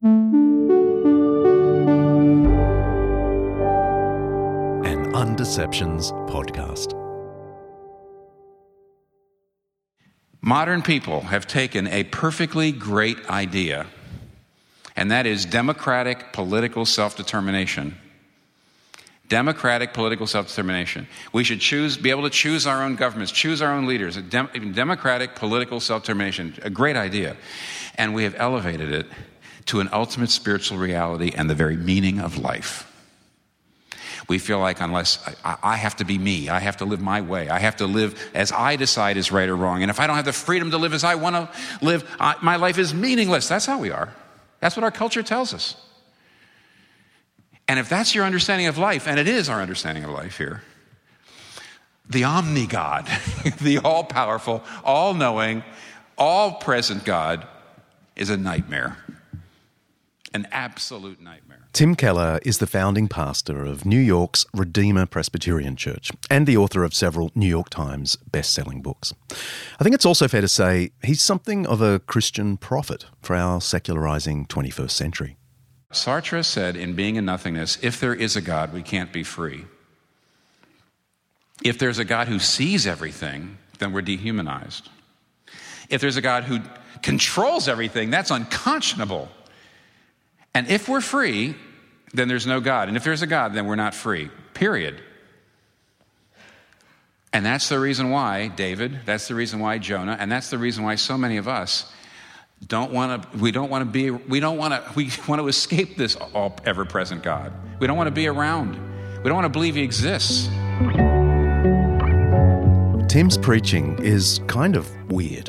An Undeceptions podcast. Modern people have taken a perfectly great idea, and that is democratic political self determination. Democratic political self determination. We should choose, be able to choose our own governments, choose our own leaders. Dem- democratic political self determination. A great idea. And we have elevated it to an ultimate spiritual reality and the very meaning of life. We feel like unless I, I, have to be me, I have to live my way, I have to live as I decide is right or wrong. And if I don't have the freedom to live as I want to live, I, my life is meaningless. That's how we are. That's what our culture tells us. And if that's your understanding of life, and it is our understanding of life here, the omni God, the all powerful, all knowing, all present God is a nightmare. An absolute nightmare. Tim Keller is the founding pastor of New York's Redeemer Presbyterian Church and the author of several New York Times best-selling books. I think it's also fair to say he's something of a Christian prophet for our secularizing 21st century. Sartre said in Being and Nothingness, if there is a God, we can't be free. If there's a God who sees everything, then we're dehumanized. If there's a God who controls everything, that's unconscionable. And if we're free, then there's no God. And if there's a God, then we're not free. Period. And that's the reason why David, that's the reason why Jonah, and that's the reason why so many of us don't want to we don't want to be we don't want to we want to escape this all ever-present God. We don't want to be around. We don't want to believe he exists. Tim's preaching is kind of weird.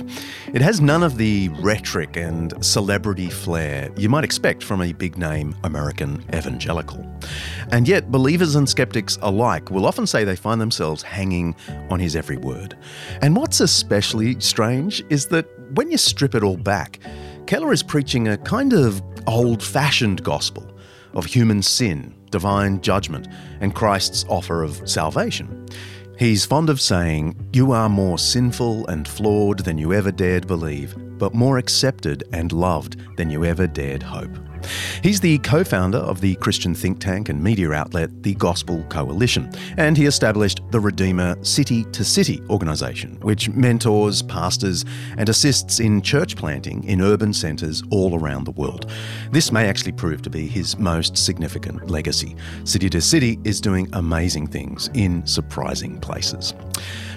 It has none of the rhetoric and celebrity flair you might expect from a big name American evangelical. And yet, believers and skeptics alike will often say they find themselves hanging on his every word. And what's especially strange is that when you strip it all back, Keller is preaching a kind of old fashioned gospel of human sin, divine judgment, and Christ's offer of salvation. He's fond of saying, You are more sinful and flawed than you ever dared believe, but more accepted and loved than you ever dared hope. He's the co founder of the Christian think tank and media outlet, the Gospel Coalition, and he established the Redeemer City to City organisation, which mentors pastors and assists in church planting in urban centres all around the world. This may actually prove to be his most significant legacy. City to City is doing amazing things in surprising places.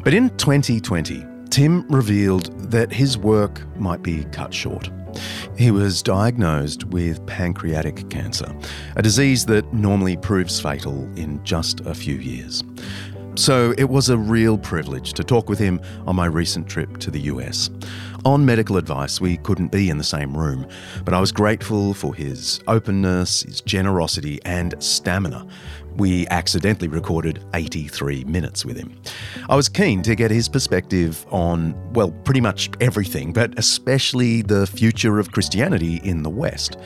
But in 2020, Tim revealed that his work might be cut short. He was diagnosed with pancreatic cancer, a disease that normally proves fatal in just a few years. So it was a real privilege to talk with him on my recent trip to the US. On medical advice, we couldn't be in the same room, but I was grateful for his openness, his generosity, and stamina we accidentally recorded 83 minutes with him. I was keen to get his perspective on, well, pretty much everything, but especially the future of Christianity in the West.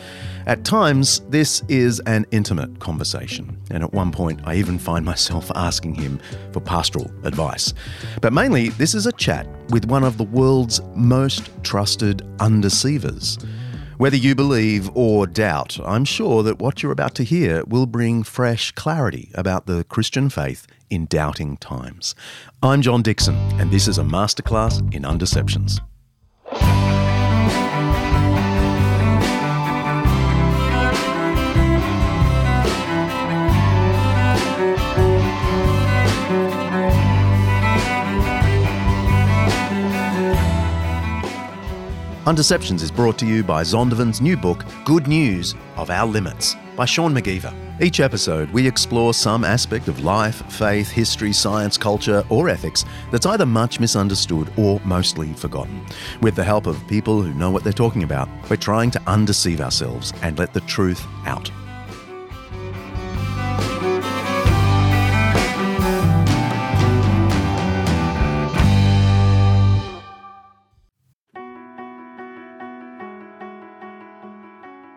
At times, this is an intimate conversation, and at one point, I even find myself asking him for pastoral advice. But mainly, this is a chat with one of the world's most trusted undeceivers. Whether you believe or doubt, I'm sure that what you're about to hear will bring fresh clarity about the Christian faith in doubting times. I'm John Dickson, and this is a masterclass in undeceptions. Undeceptions is brought to you by Zondervan's new book, Good News of Our Limits, by Sean McGever. Each episode, we explore some aspect of life, faith, history, science, culture, or ethics that's either much misunderstood or mostly forgotten. With the help of people who know what they're talking about, we're trying to undeceive ourselves and let the truth out.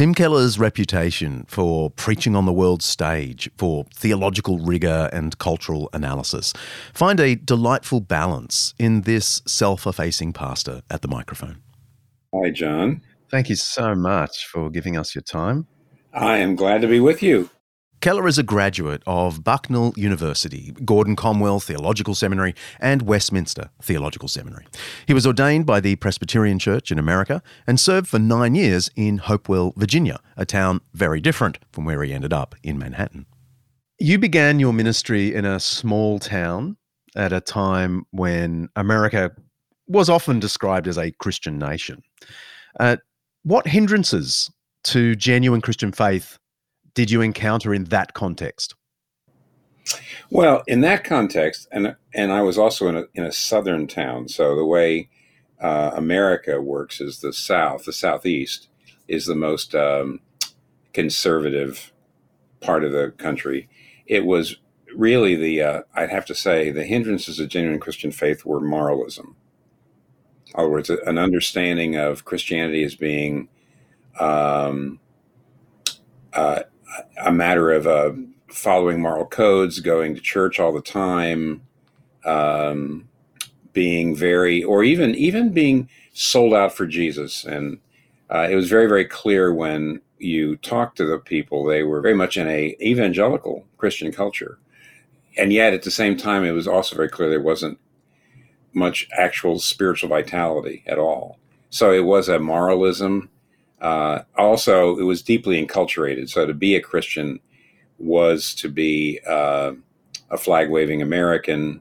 Tim Keller's reputation for preaching on the world stage, for theological rigour and cultural analysis, find a delightful balance in this self effacing pastor at the microphone. Hi, John. Thank you so much for giving us your time. I am glad to be with you. Keller is a graduate of Bucknell University, Gordon Conwell Theological Seminary, and Westminster Theological Seminary. He was ordained by the Presbyterian Church in America and served for nine years in Hopewell, Virginia, a town very different from where he ended up in Manhattan. You began your ministry in a small town at a time when America was often described as a Christian nation. Uh, what hindrances to genuine Christian faith did you encounter in that context? Well, in that context, and and I was also in a in a southern town, so the way uh, America works is the South, the Southeast, is the most um, conservative part of the country. It was really the uh, I'd have to say the hindrances of genuine Christian faith were moralism. In other words, an understanding of Christianity as being um, uh, a matter of uh, following moral codes, going to church all the time, um, being very, or even even being sold out for Jesus. And uh, it was very very clear when you talked to the people; they were very much in a evangelical Christian culture, and yet at the same time, it was also very clear there wasn't much actual spiritual vitality at all. So it was a moralism uh, also, it was deeply enculturated. So to be a Christian was to be uh, a flag waving American.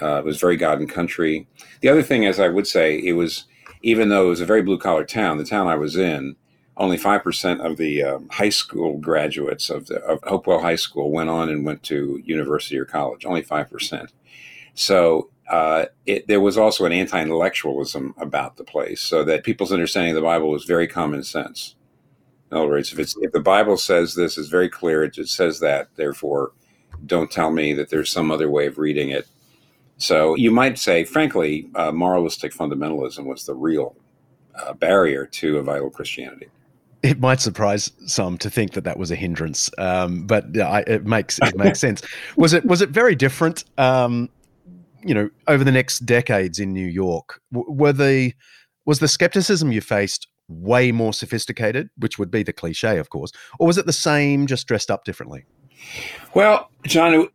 Uh, it was very God and country. The other thing, as I would say, it was even though it was a very blue collar town, the town I was in, only five percent of the um, high school graduates of, the, of Hopewell High School went on and went to university or college. Only five percent. So uh, it, there was also an anti-intellectualism about the place, so that people's understanding of the Bible was very common sense. In other words, if it's if the Bible says this is very clear, it, it says that. Therefore, don't tell me that there's some other way of reading it. So you might say, frankly, uh, moralistic fundamentalism was the real uh, barrier to a vital Christianity. It might surprise some to think that that was a hindrance, um, but yeah, it makes it makes sense. Was it was it very different um, you know, over the next decades in New York, were the was the skepticism you faced way more sophisticated, which would be the cliche, of course, or was it the same, just dressed up differently? Well, John,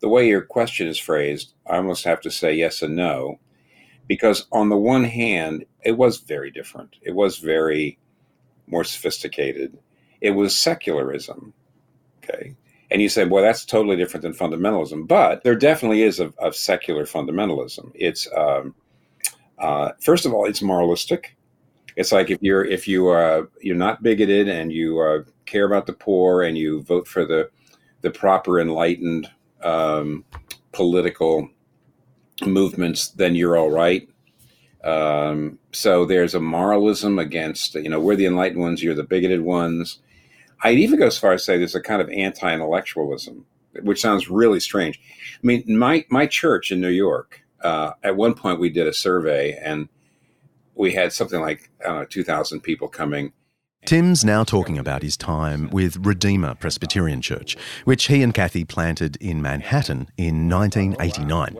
the way your question is phrased, I almost have to say yes and no, because on the one hand, it was very different. It was very more sophisticated. It was secularism. Okay. And you say, well, that's totally different than fundamentalism. But there definitely is a, secular fundamentalism. It's um, uh, first of all, it's moralistic. It's like if you're if you are you're not bigoted and you uh, care about the poor and you vote for the the proper enlightened um, political movements, then you're all right. Um, so there's a moralism against you know we're the enlightened ones, you're the bigoted ones. I'd even go as far as to say there's a kind of anti-intellectualism, which sounds really strange. I mean, my my church in New York, uh, at one point we did a survey and we had something like I don't know, 2,000 people coming. Tim's now talking about his time with Redeemer Presbyterian Church, which he and Kathy planted in Manhattan in 1989.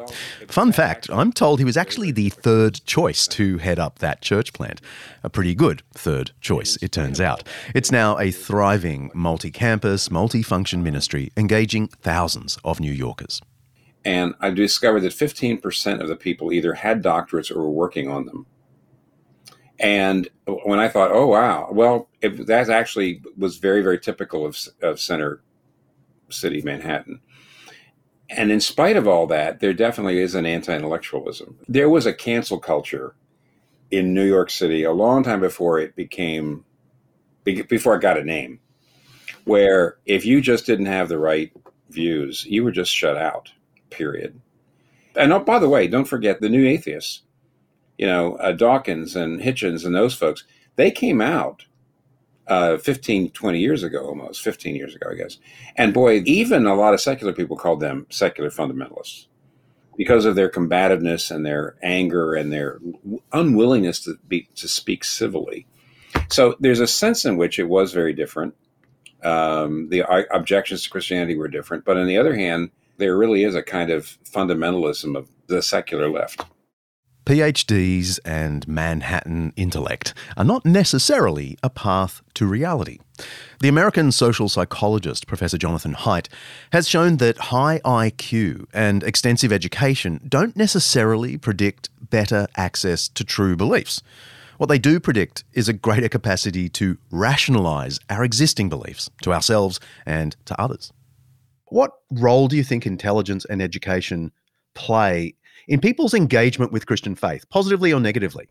Fun fact I'm told he was actually the third choice to head up that church plant. A pretty good third choice, it turns out. It's now a thriving multi campus, multi function ministry engaging thousands of New Yorkers. And I discovered that 15% of the people either had doctorates or were working on them. And when I thought, oh wow, well, it, that actually was very very typical of, of Center City Manhattan. And in spite of all that, there definitely is an anti-intellectualism. There was a cancel culture in New York City a long time before it became before it got a name, where if you just didn't have the right views, you were just shut out. Period. And oh, by the way, don't forget the new atheists you know, uh, Dawkins and Hitchens and those folks, they came out uh, 15, 20 years ago, almost 15 years ago, I guess. And boy, even a lot of secular people called them secular fundamentalists because of their combativeness and their anger and their unwillingness to be to speak civilly. So there's a sense in which it was very different. Um, the objections to Christianity were different, but on the other hand, there really is a kind of fundamentalism of the secular left. PhDs and Manhattan intellect are not necessarily a path to reality. The American social psychologist Professor Jonathan Haidt has shown that high IQ and extensive education don't necessarily predict better access to true beliefs. What they do predict is a greater capacity to rationalize our existing beliefs to ourselves and to others. What role do you think intelligence and education play in people's engagement with Christian faith, positively or negatively?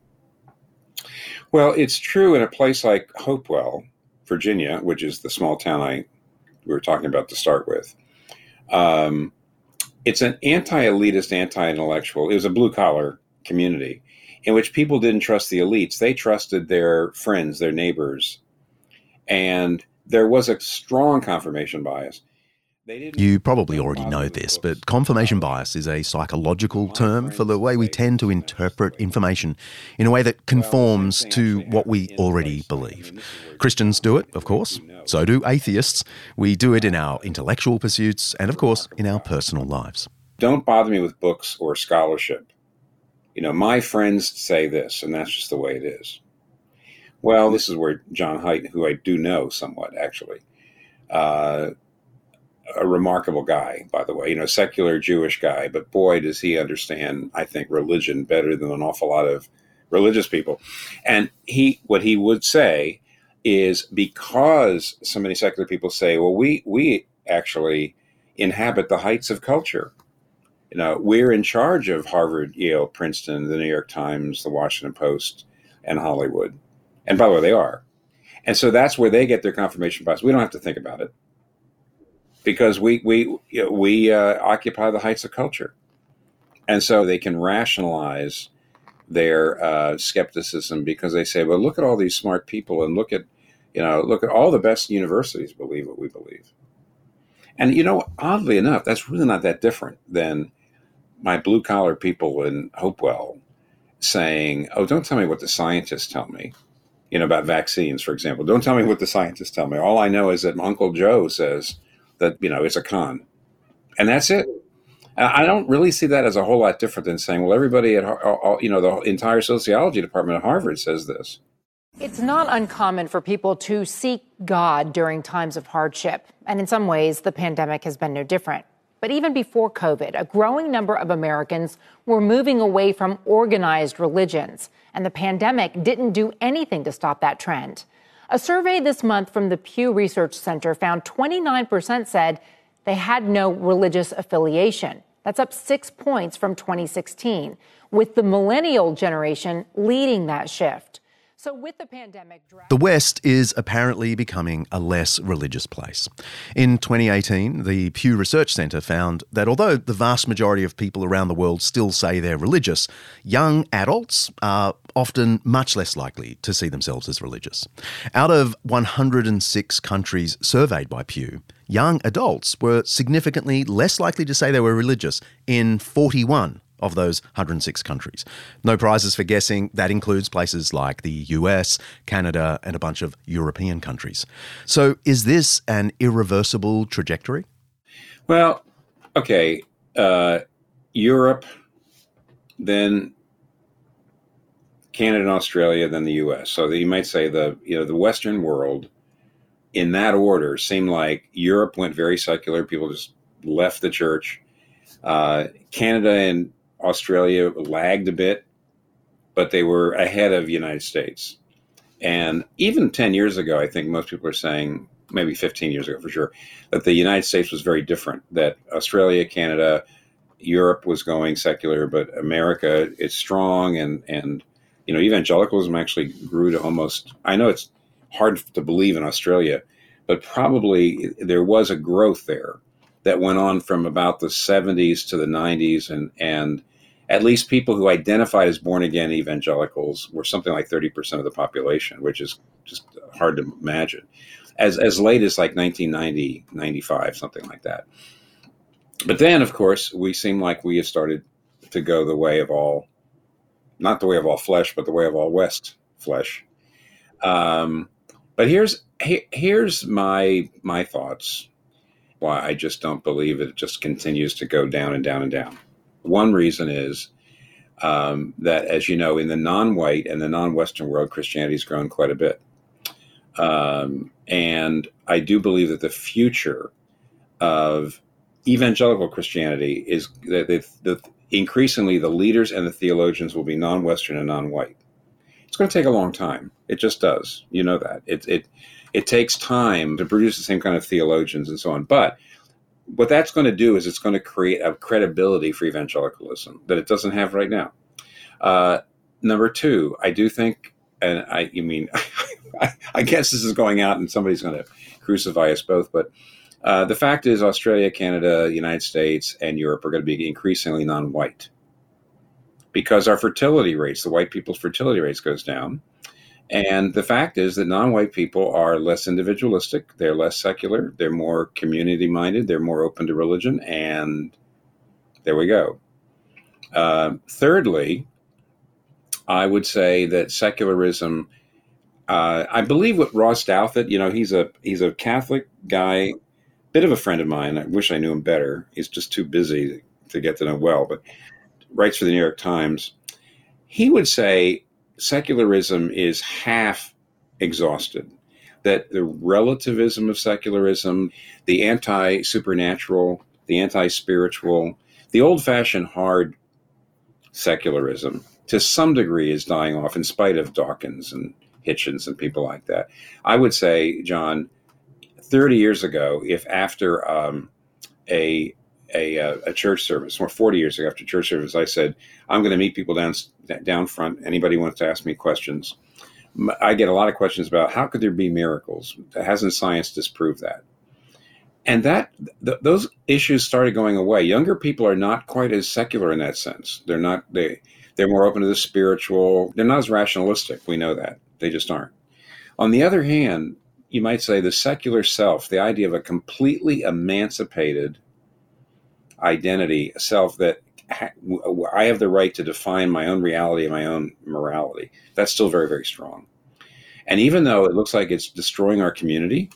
Well, it's true in a place like Hopewell, Virginia, which is the small town I we were talking about to start with. Um, it's an anti-elitist, anti-intellectual. It was a blue-collar community in which people didn't trust the elites; they trusted their friends, their neighbors, and there was a strong confirmation bias. You probably already know this, but confirmation bias is a psychological term for the way we tend to interpret information in a way that conforms to what we already believe. Christians do it, of course. So do atheists. We do it in our intellectual pursuits and, of course, in our personal lives. Don't bother me with books or scholarship. You know, my friends say this, and that's just the way it is. Well, this is where John Haidt, who I do know somewhat actually, uh, a remarkable guy, by the way, you know, secular Jewish guy, but boy, does he understand, I think, religion better than an awful lot of religious people. And he, what he would say is because so many secular people say, well, we, we actually inhabit the heights of culture. You know, we're in charge of Harvard, Yale, Princeton, the New York Times, the Washington Post, and Hollywood. And by the way, they are. And so that's where they get their confirmation bias. We don't have to think about it because we we we uh, occupy the heights of culture, and so they can rationalize their uh, skepticism because they say, "Well, look at all these smart people, and look at you know look at all the best universities believe what we believe." And you know, oddly enough, that's really not that different than my blue collar people in Hopewell saying, "Oh, don't tell me what the scientists tell me." You know about vaccines, for example. Don't tell me what the scientists tell me. All I know is that Uncle Joe says that you know it's a con, and that's it. I don't really see that as a whole lot different than saying, well, everybody at all, you know the entire sociology department at Harvard says this. It's not uncommon for people to seek God during times of hardship, and in some ways, the pandemic has been no different. But even before COVID, a growing number of Americans were moving away from organized religions, and the pandemic didn't do anything to stop that trend. A survey this month from the Pew Research Center found 29% said they had no religious affiliation. That's up six points from 2016, with the millennial generation leading that shift. So, with the pandemic, the West is apparently becoming a less religious place. In 2018, the Pew Research Center found that although the vast majority of people around the world still say they're religious, young adults are often much less likely to see themselves as religious. Out of 106 countries surveyed by Pew, young adults were significantly less likely to say they were religious in 41 of those 106 countries. No prizes for guessing. That includes places like the US, Canada, and a bunch of European countries. So, is this an irreversible trajectory? Well, okay. Uh, Europe, then Canada and Australia, then the U.S. So you might say the you know the Western world, in that order, seemed like Europe went very secular. People just left the church. Uh, Canada and Australia lagged a bit, but they were ahead of United States. And even 10 years ago, I think most people are saying, maybe 15 years ago for sure, that the United States was very different, that Australia, Canada, Europe was going secular, but America is strong and, and you know, evangelicalism actually grew to almost, I know it's hard to believe in Australia, but probably there was a growth there that went on from about the 70s to the 90s and, and at least people who identified as born again evangelicals were something like 30% of the population, which is just hard to imagine. As, as late as like 1990, 95, something like that. But then, of course, we seem like we have started to go the way of all, not the way of all flesh, but the way of all West flesh. Um, but here's he, here's my my thoughts. Why I just don't believe it just continues to go down and down and down. One reason is um, that, as you know, in the non white and the non Western world, Christianity has grown quite a bit. Um, and I do believe that the future of evangelical Christianity is that increasingly the leaders and the theologians will be non Western and non white. It's going to take a long time. It just does. You know that. It, it, it takes time to produce the same kind of theologians and so on. But what that's going to do is it's going to create a credibility for evangelicalism that it doesn't have right now. Uh, number two, I do think, and I, you mean, I, guess this is going out and somebody's going to crucify us both, but uh, the fact is, Australia, Canada, United States, and Europe are going to be increasingly non-white because our fertility rates, the white people's fertility rates, goes down. And the fact is that non white people are less individualistic, they're less secular, they're more community minded, they're more open to religion, and there we go. Uh, thirdly, I would say that secularism. Uh, I believe what Ross Douthat, you know, he's a he's a Catholic guy, bit of a friend of mine. I wish I knew him better. He's just too busy to get to know well, but writes for the New York Times. He would say secularism is half exhausted. That the relativism of secularism, the anti supernatural, the anti spiritual, the old fashioned hard secularism to some degree is dying off in spite of Dawkins and Hitchens and people like that. I would say, John, 30 years ago, if after um, a a, uh, a, church service, or 40 years ago after church service, I said, I'm going to meet people down, down front. Anybody wants to ask me questions? I get a lot of questions about how could there be miracles? Hasn't science disproved that? And that th- those issues started going away. Younger people are not quite as secular in that sense. They're not they they're more open to the spiritual. They're not as rationalistic. We know that they just aren't. On the other hand, you might say the secular self, the idea of a completely emancipated identity, a self that I have the right to define my own reality and my own morality. That's still very, very strong. And even though it looks like it's destroying our community,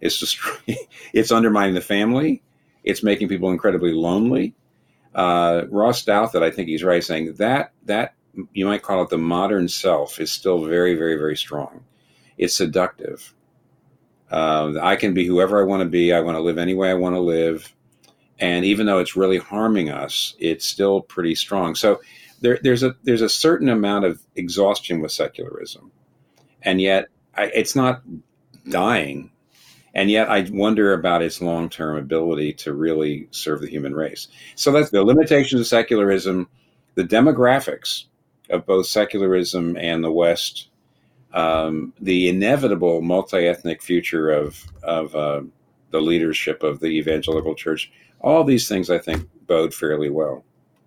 it's destroying, it's undermining the family, it's making people incredibly lonely. Uh, Ross Douthat, I think he's right, saying that that you might call it the modern self is still very, very, very strong. It's seductive. Uh, I can be whoever I want to be. I want to live any way I want to live and even though it's really harming us, it's still pretty strong. So there, there's a there's a certain amount of exhaustion with secularism, and yet I, it's not dying. And yet, I wonder about its long term ability to really serve the human race. So that's the limitations of secularism, the demographics of both secularism and the West um, the inevitable multi-ethnic future of of uh, the leadership of the evangelical church. All these things, I think, bode fairly well.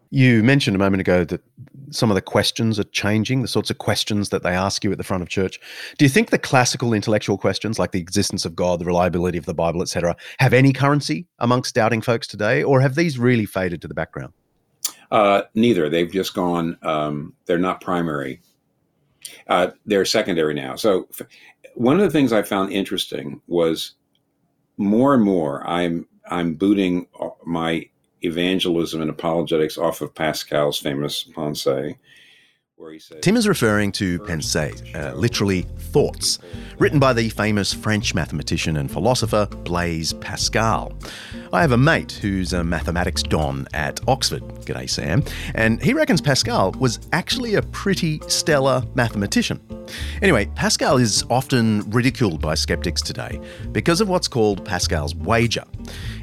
You mentioned a moment ago that some of the questions are changing, the sorts of questions that they ask you at the front of church. Do you think the classical intellectual questions, like the existence of God, the reliability of the Bible, etc., have any currency amongst doubting folks today, or have these really faded to the background? Uh, neither. They've just gone. Um, they're not primary. Uh, they're secondary now. So, f- one of the things I found interesting was more and more I'm I'm booting uh, my evangelism and apologetics off of Pascal's famous says Tim is referring to Pensées, uh, literally thoughts, written by the famous French mathematician and philosopher Blaise Pascal. I have a mate who's a mathematics don at Oxford. G'day, Sam. And he reckons Pascal was actually a pretty stellar mathematician. Anyway, Pascal is often ridiculed by skeptics today because of what's called Pascal's wager.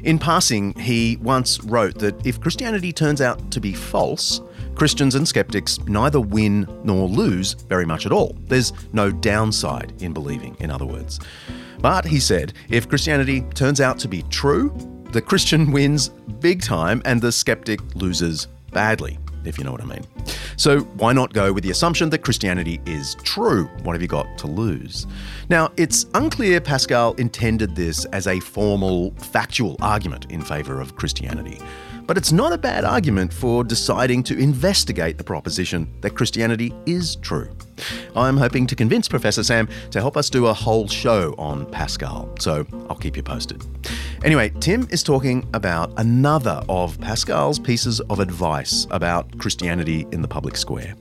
In passing, he once wrote that if Christianity turns out to be false, Christians and skeptics neither win nor lose very much at all. There's no downside in believing, in other words. But he said, if Christianity turns out to be true, the Christian wins big time and the skeptic loses badly, if you know what I mean. So, why not go with the assumption that Christianity is true? What have you got to lose? Now, it's unclear Pascal intended this as a formal, factual argument in favour of Christianity. But it's not a bad argument for deciding to investigate the proposition that Christianity is true. I'm hoping to convince Professor Sam to help us do a whole show on Pascal, so I'll keep you posted. Anyway, Tim is talking about another of Pascal's pieces of advice about Christianity in the public square.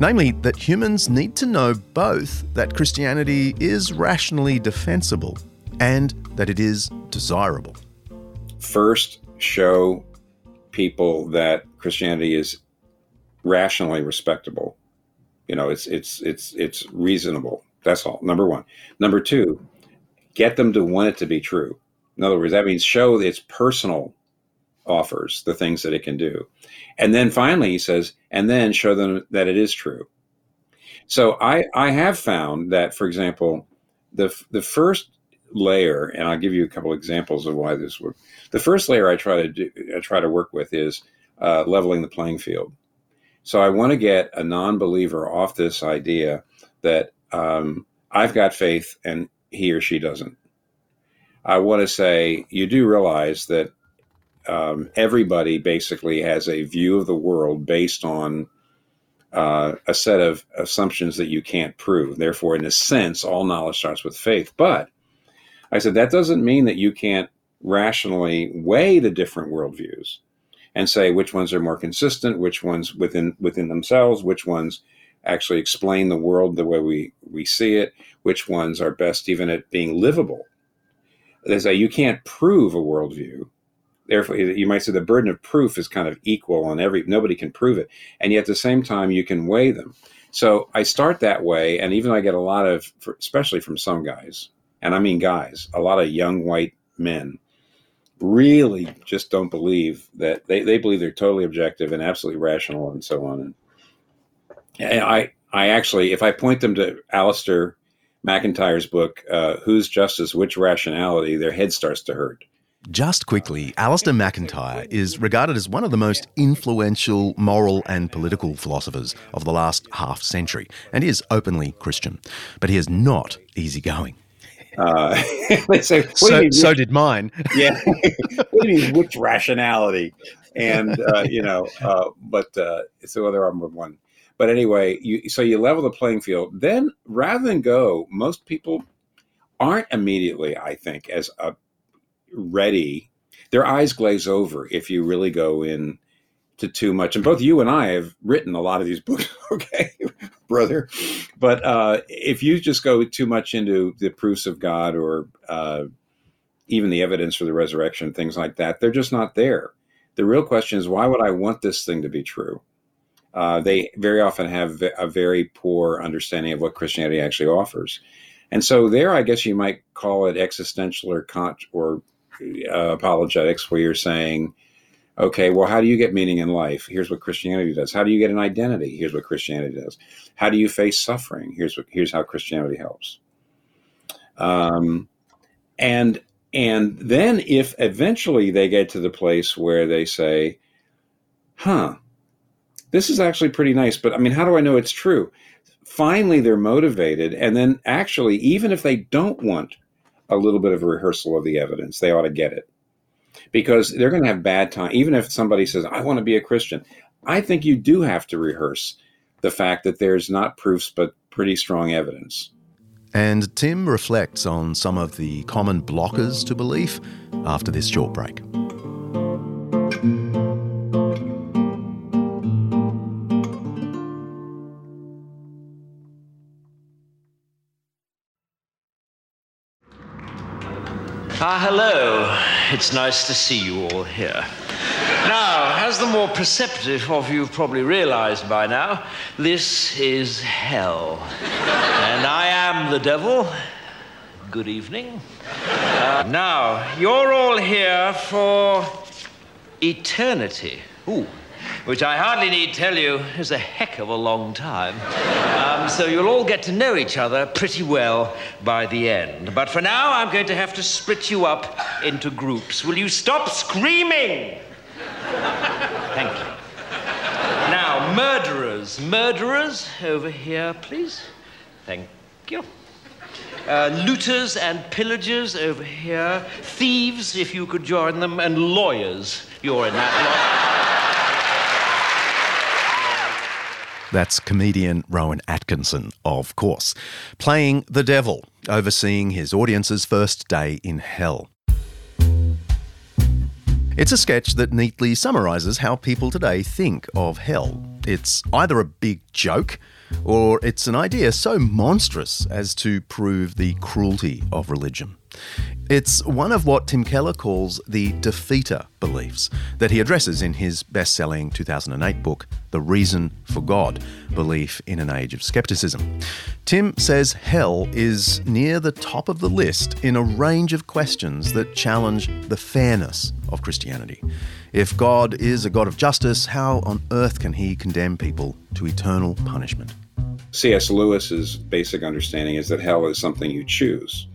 Namely, that humans need to know both that Christianity is rationally defensible and that it is desirable. First, show people that Christianity is rationally respectable. You know, it's it's it's it's reasonable. That's all. Number one. Number two, get them to want it to be true. In other words, that means show its personal offers, the things that it can do. And then finally, he says, and then show them that it is true. So I, I have found that, for example, the, the first layer, and I'll give you a couple examples of why this would. The first layer I try to do, I try to work with is uh, leveling the playing field. So I want to get a non-believer off this idea that um, I've got faith and he or she doesn't. I want to say you do realize that um, everybody basically has a view of the world based on uh, a set of assumptions that you can't prove. Therefore, in a sense, all knowledge starts with faith. But I said, that doesn't mean that you can't rationally weigh the different worldviews and say which ones are more consistent, which ones within within themselves, which ones actually explain the world the way we, we see it, which ones are best even at being livable. They say you can't prove a worldview. Therefore, you might say the burden of proof is kind of equal on every, nobody can prove it. And yet at the same time, you can weigh them. So I start that way. And even though I get a lot of, especially from some guys, and I mean guys, a lot of young white men really just don't believe that they, they believe they're totally objective and absolutely rational and so on. And I, I actually, if I point them to Alasdair MacIntyre's book, uh, Whose Justice, Which Rationality, their head starts to hurt. Just quickly, Alasdair MacIntyre is regarded as one of the most influential moral and political philosophers of the last half century, and is openly Christian. But he is not easygoing. Uh, they say, so, so did mine. yeah. what do you mean, which rationality? And, uh, you know, uh, but uh, so there are one. But anyway, you, so you level the playing field. Then rather than go, most people aren't immediately, I think, as uh, ready. Their eyes glaze over if you really go in to too much. And both you and I have written a lot of these books, okay, brother. But uh, if you just go too much into the proofs of God or uh, even the evidence for the resurrection, things like that, they're just not there. The real question is, why would I want this thing to be true? Uh, they very often have a very poor understanding of what Christianity actually offers. And so there, I guess you might call it existential or con- or uh, apologetics, where you're saying, Okay, well, how do you get meaning in life? Here's what Christianity does. How do you get an identity? Here's what Christianity does. How do you face suffering? Here's what here's how Christianity helps. Um, and and then if eventually they get to the place where they say, "Huh, this is actually pretty nice," but I mean, how do I know it's true? Finally, they're motivated, and then actually, even if they don't want a little bit of a rehearsal of the evidence, they ought to get it because they're going to have bad time. Even if somebody says, I want to be a Christian, I think you do have to rehearse the fact that there's not proofs, but pretty strong evidence. And Tim reflects on some of the common blockers to belief after this short break. Ah, hello. It's nice to see you all here. Now, as the more perceptive of you probably realized by now, this is hell. and I am the devil. Good evening. Uh, now, you're all here for eternity. Ooh, which I hardly need tell you is a heck of a long time. Um, so you'll all get to know each other pretty well by the end. But for now, I'm going to have to split you up into groups. Will you stop screaming? Thank you. Now, murderers. Murderers, over here, please. Thank you. Uh, looters and pillagers over here. Thieves, if you could join them. And lawyers. You're in that lot. That's comedian Rowan Atkinson, of course, playing the devil, overseeing his audience's first day in hell. It's a sketch that neatly summarises how people today think of hell. It's either a big joke, or it's an idea so monstrous as to prove the cruelty of religion. It's one of what Tim Keller calls the defeater beliefs that he addresses in his best selling 2008 book, The Reason for God Belief in an Age of Skepticism. Tim says hell is near the top of the list in a range of questions that challenge the fairness of Christianity. If God is a God of justice, how on earth can he condemn people to eternal punishment? C.S. Lewis's basic understanding is that hell is something you choose.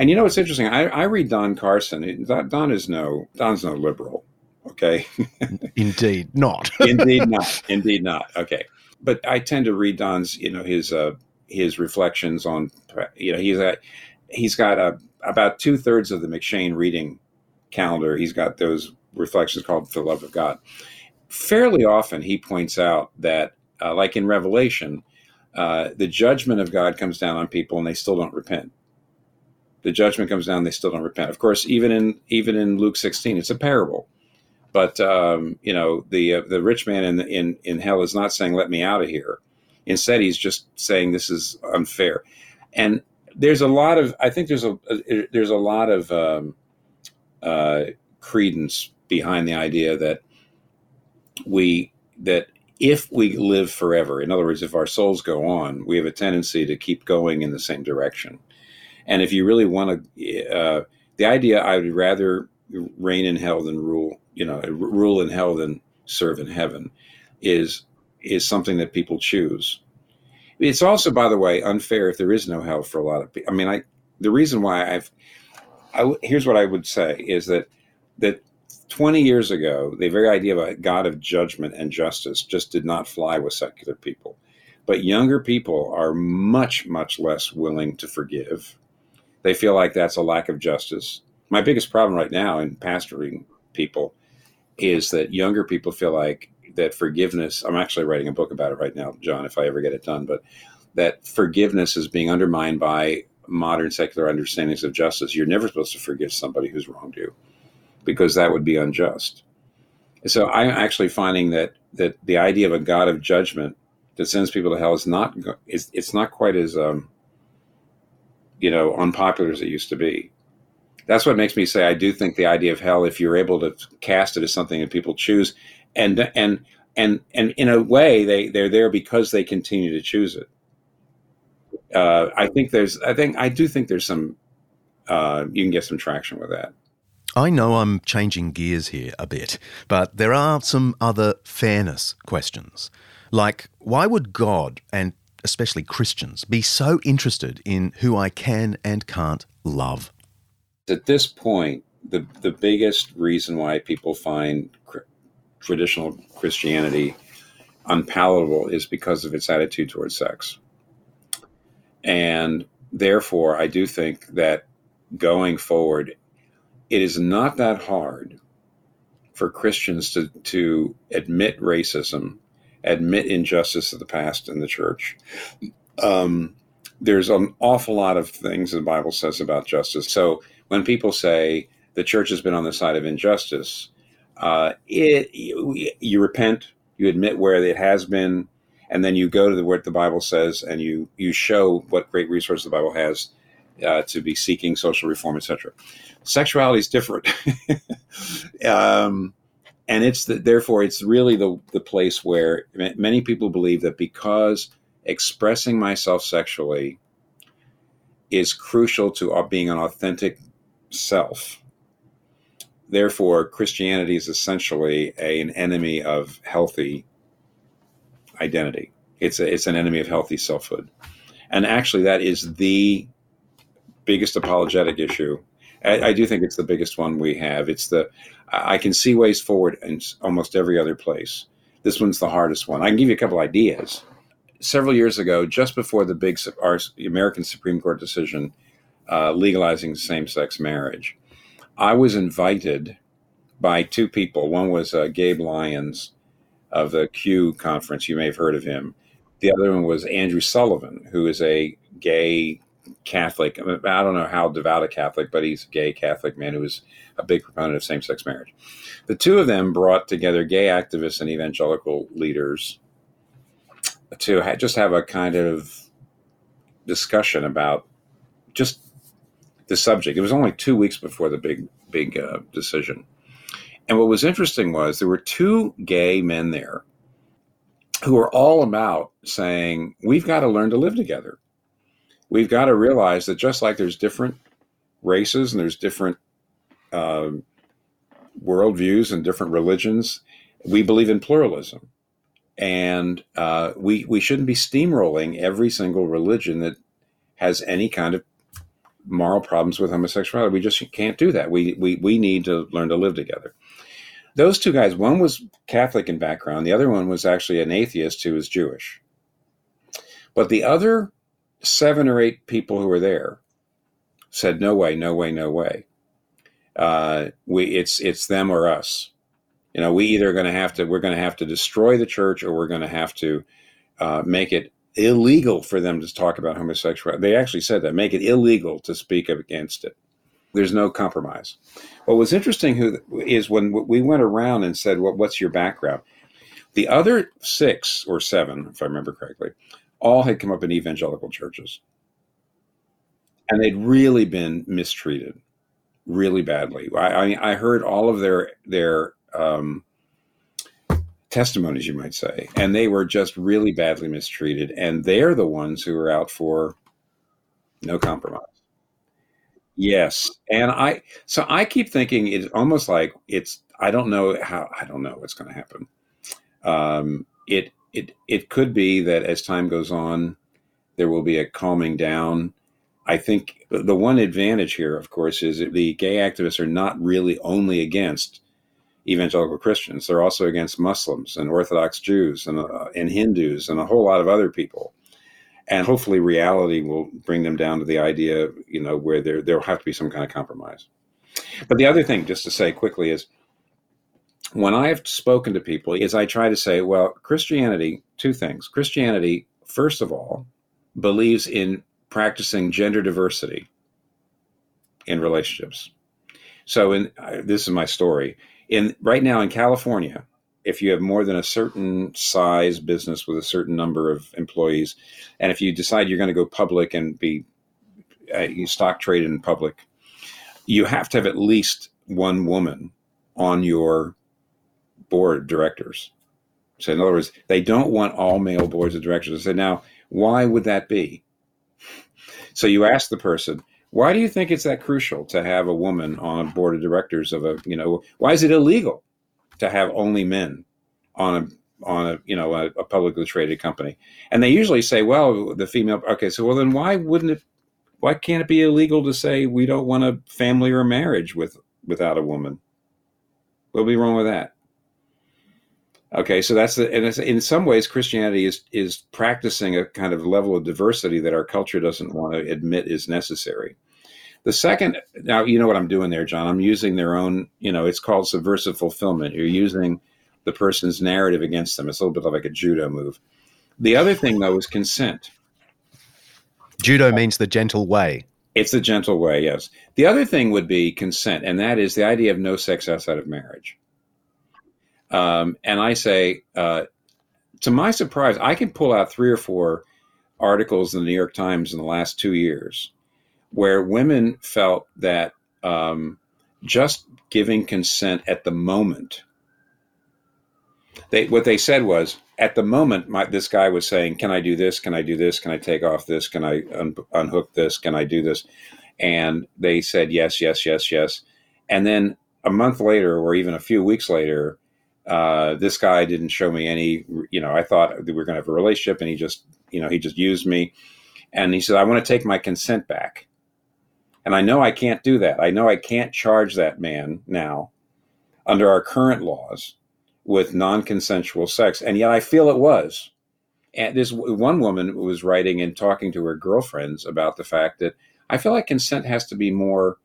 And you know what's interesting? I, I read Don Carson. Don is no Don's no liberal. Okay. Indeed not. Indeed not. Indeed not. Okay. But I tend to read Don's, you know, his uh, his reflections on, you know, he's a, he's got a, about two thirds of the M'Cheyne reading calendar. He's got those reflections called "For the Love of God." Fairly often, he points out that, uh, like in Revelation, uh, the judgment of God comes down on people and they still don't repent the judgment comes down they still don't repent. Of course even in even in luke 16 it's a parable. But um, you know the uh, the rich man in, in in hell is not saying let me out of here. Instead he's just saying this is unfair. And there's a lot of i think there's a, a there's a lot of um, uh, credence behind the idea that we that if we live forever in other words if our souls go on we have a tendency to keep going in the same direction and if you really want to, uh, the idea I would rather reign in hell than rule, you know, rule in hell than serve in heaven, is is something that people choose. It's also, by the way, unfair if there is no hell for a lot of people. I mean, I the reason why I've I, here's what I would say is that that 20 years ago, the very idea of a God of judgment and justice just did not fly with secular people. But younger people are much, much less willing to forgive they feel like that's a lack of justice. My biggest problem right now in pastoring people is that younger people feel like that forgiveness. I'm actually writing a book about it right now, John, if I ever get it done, but that forgiveness is being undermined by modern secular understandings of justice. You're never supposed to forgive somebody who's wronged you because that would be unjust. So I'm actually finding that that the idea of a God of judgment that sends people to hell is not is it's not quite as um, you know, unpopular as it used to be. That's what makes me say I do think the idea of hell, if you're able to cast it as something that people choose, and and and and in a way they they're there because they continue to choose it. Uh, I think there's I think I do think there's some uh, you can get some traction with that. I know I'm changing gears here a bit, but there are some other fairness questions. Like, why would God, and especially Christians, be so interested in who I can and can't love? At this point, the, the biggest reason why people find cr- traditional Christianity unpalatable is because of its attitude towards sex. And therefore, I do think that going forward, it is not that hard for Christians to, to admit racism, admit injustice of the past in the church. Um, there's an awful lot of things the Bible says about justice. So when people say the church has been on the side of injustice, uh, it you, you, repent, you admit where it has been, and then you go to the what the Bible says, and you you show what great resource the Bible has uh, to be seeking social reform, etc sexuality is different. um, and it's the, therefore it's really the, the place where many people believe that because expressing myself sexually is crucial to uh, being an authentic self therefore christianity is essentially a, an enemy of healthy identity. It's a, it's an enemy of healthy selfhood. And actually that is the biggest apologetic issue I, I, do think it's the biggest one we have. It's the I can see ways forward in almost every other place. This one's the hardest one. I can give you a couple ideas. Several years ago, just before the big our American Supreme Court decision uh, legalizing same-sex marriage, I was invited by two people. One was uh, Gabe Lyons of the Q conference. You may have heard of him. The other one was Andrew Sullivan, who is a gay Catholic. I, don't know how devout a Catholic, but he's a gay Catholic man who was a big proponent of same sex marriage. The two of them brought together gay activists and evangelical leaders to ha- just have a kind of discussion about just the subject. It was only two weeks before the big, big uh, decision. And what was interesting was there were two gay men there who were all about saying, we've got to learn to live together we've got to realize that just like there's different races and there's different uh, worldviews and different religions, we believe in pluralism. And uh, we, we shouldn't be steamrolling every single religion that has any kind of moral problems with homosexuality. We just can't do that. We, we, we need to learn to live together. Those two guys, one was Catholic in background, the other one was actually an atheist who was Jewish. But the other seven or eight people who were there said, "No way, no way, no way. Uh, we it's it's them or us. You know, we either going to have to we're going to have to destroy the church or we're going to have to uh, make it illegal for them to talk about homosexuality. They actually said that make it illegal to speak against it. There's no compromise. What was interesting who, is when we went around and said, well, "What's your background?" The other six or seven, if I remember correctly, all had come up in evangelical churches. And they'd really been mistreated really badly. I, I, I heard all of their their um, testimonies, you might say, and they were just really badly mistreated. And they're the ones who are out for no compromise. Yes, and I so I keep thinking it's almost like it's I don't know how I don't know what's going to happen. Um, it it it could be that as time goes on, there will be a calming down. I think the one advantage here, of course, is that the gay activists are not really only against evangelical Christians; they're also against Muslims and Orthodox Jews and uh, and Hindus and a whole lot of other people. And hopefully, reality will bring them down to the idea, you know, where there there'll have to be some kind of compromise. But the other thing, just to say quickly, is when I have spoken to people, is I try to say, well, Christianity, two things. Christianity, first of all, believes in practicing gender diversity in relationships. So, in uh, this is my story. In right now in California, if you have more than a certain size business with a certain number of employees, and if you decide you're going to go public and be uh, stock traded in public, you have to have at least one woman on your board directors. So, in other words, they don't want all male boards of directors. I said, now, why would that be? So you ask the person, Why do you think it's that crucial to have a woman on a board of directors of a, you know, why is it illegal to have only men on a on a you know a, a, publicly traded company and they usually say well the female okay so well then why wouldn't it why can't it be illegal to say we don't want a family or marriage with without a woman what'll be wrong with that okay so that's the and in some ways christianity is is practicing a kind of level of diversity that our culture doesn't want to admit is necessary the second now you know what i'm doing there john i'm using their own you know it's called subversive fulfillment you're using the person's narrative against them. It's a little bit like a judo move. The other thing, though, is consent. Judo means the gentle way. It's the gentle way, yes. The other thing would be consent, and that is the idea of no sex outside of marriage. Um, and I say, uh, to my surprise, I can pull out three or four articles in the New York Times in the last two years where women felt that um, just giving consent at the moment they what they said was at the moment my, this guy was saying can i do this? Can i do this? Can i take off this? Can i un- unhook this? Can i do this and they said yes yes yes yes. And then a month later or even a few weeks later uh, this guy didn't show me any you know i thought we were going to have a relationship and he just you know he just used me and he said i want to take my consent back and i know i can't do that i know i can't charge that man now under our current laws with non-consensual sex, and yet I feel it was. And this one woman was writing and talking to her girlfriends about the fact that I feel like consent has to be more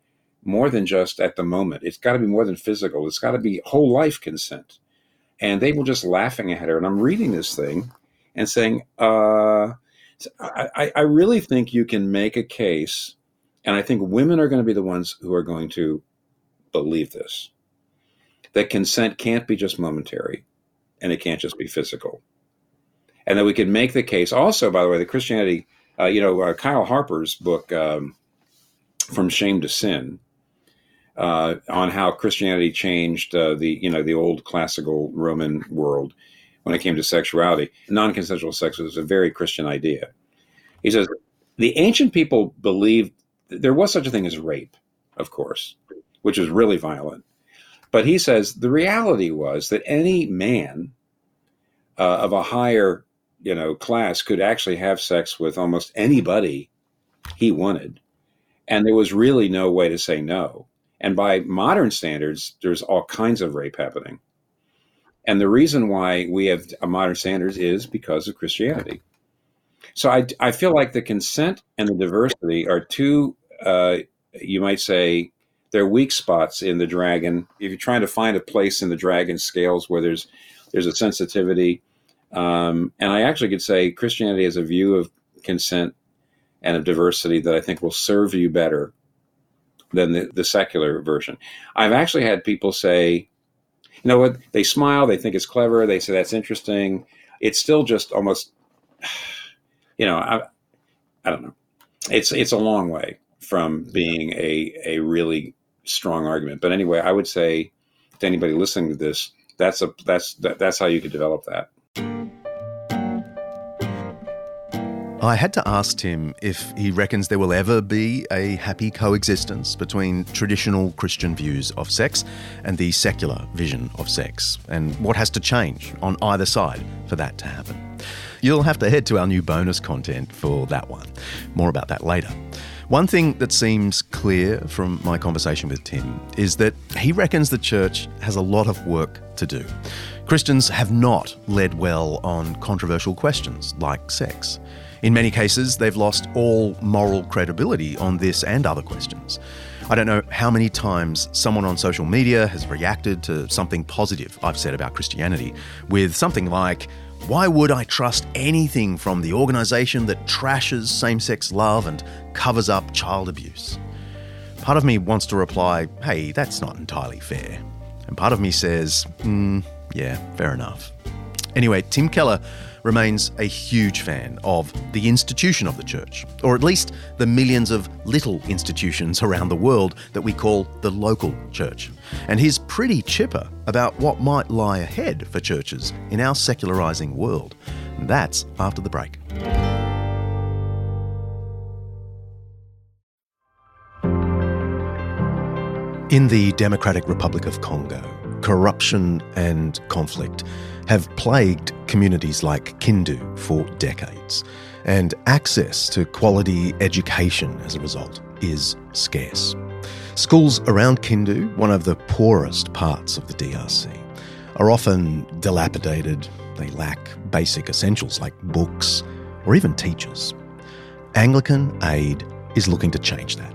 more than just at the moment. It's got to be more than physical. It's got to be whole life consent. And they were just laughing at her. And I'm reading this thing and saying, uh, I, I really think you can make a case, and I think women are going to be the ones who are going to believe this that consent can't be just momentary and it can't just be physical. And that we can make the case also, by the way, the Christianity, uh, you know, uh, Kyle Harper's book, um, From Shame to Sin, uh, on how Christianity changed uh, the, you know, the old classical Roman world when it came to sexuality. Non consensual sex was a very Christian idea. He says, the ancient people believed there was such a thing as rape, of course, which is really violent. But he says the reality was that any man uh, of a higher, you know, class could actually have sex with almost anybody he wanted, and there was really no way to say no. And by modern standards, there's all kinds of rape happening. And the reason why we have modern standards is because of Christianity. So I, I feel like the consent and the diversity are two, uh, you might say, there are weak spots in the dragon. If you're trying to find a place in the dragon scales where there's there's a sensitivity, um, and I actually could say Christianity has a view of consent and of diversity that I think will serve you better than the, the secular version. I've actually had people say, you know what? They smile, they think it's clever, they say that's interesting. It's still just almost, you know, I, I don't know. It's it's a long way from being a a really strong argument. But anyway, I would say to anybody listening to this, that's a that's that, that's how you could develop that. I had to ask Tim if he reckons there will ever be a happy coexistence between traditional Christian views of sex and the secular vision of sex, and what has to change on either side for that to happen. You'll have to head to our new bonus content for that one. More about that later. One thing that seems clear from my conversation with Tim is that he reckons the church has a lot of work to do. Christians have not led well on controversial questions like sex. In many cases, they've lost all moral credibility on this and other questions. I don't know how many times someone on social media has reacted to something positive I've said about Christianity with something like, why would I trust anything from the organisation that trashes same sex love and covers up child abuse? Part of me wants to reply, hey, that's not entirely fair. And part of me says, mm, yeah, fair enough. Anyway, Tim Keller remains a huge fan of the institution of the church, or at least the millions of little institutions around the world that we call the local church. And he's pretty chipper about what might lie ahead for churches in our secularizing world. And that's after the break. In the Democratic Republic of Congo, corruption and conflict have plagued communities like Kindu for decades, and access to quality education as a result is scarce. Schools around Kindu, one of the poorest parts of the DRC, are often dilapidated, they lack basic essentials like books or even teachers. Anglican Aid is looking to change that.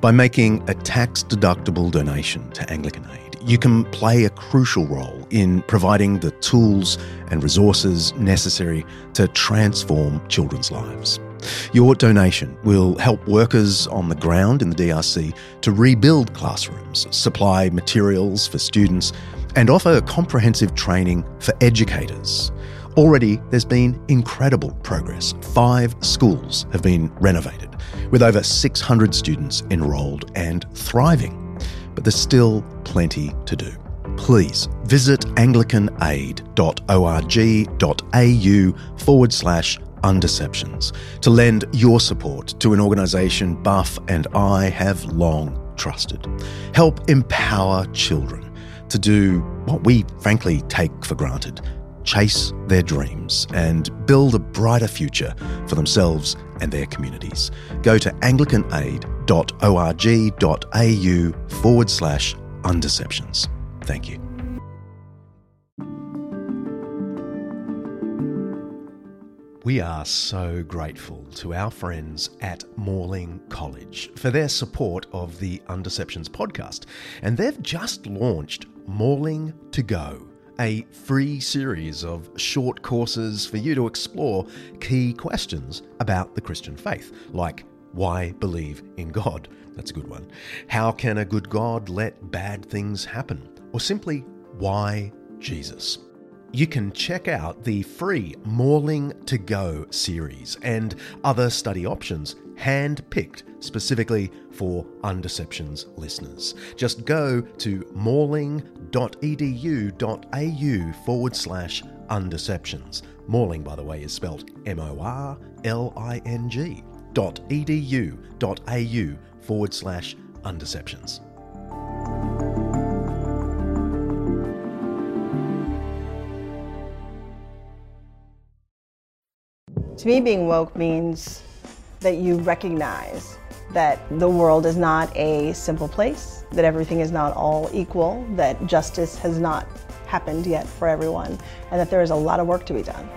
By making a tax deductible donation to Anglican Aid, you can play a crucial role in providing the tools and resources necessary to transform children's lives. Your donation will help workers on the ground in the DRC to rebuild classrooms, supply materials for students, and offer comprehensive training for educators. Already, there's been incredible progress. Five schools have been renovated, with over 600 students enrolled and thriving. But there's still plenty to do. Please visit anglicanaid.org.au forward slash undeceptions to lend your support to an organisation Buff and I have long trusted. Help empower children to do what we frankly take for granted chase their dreams and build a brighter future for themselves and their communities. Go to anglicanaid.org.au forward slash undeceptions. Thank you. We are so grateful to our friends at Morling College for their support of the Undeceptions podcast. And they've just launched Morling to Go, a free series of short courses for you to explore key questions about the Christian faith, like why believe in God? That's a good one. How can a good God let bad things happen? Or simply, why Jesus? you can check out the free Morling to Go series and other study options hand picked specifically for Undeceptions listeners. Just go to morling.edu.au forward slash undeceptions. Morling, by the way, is spelled M O R L I N G dot edu dot au forward slash undeceptions. To me, being woke means that you recognize that the world is not a simple place, that everything is not all equal, that justice has not happened yet for everyone, and that there is a lot of work to be done.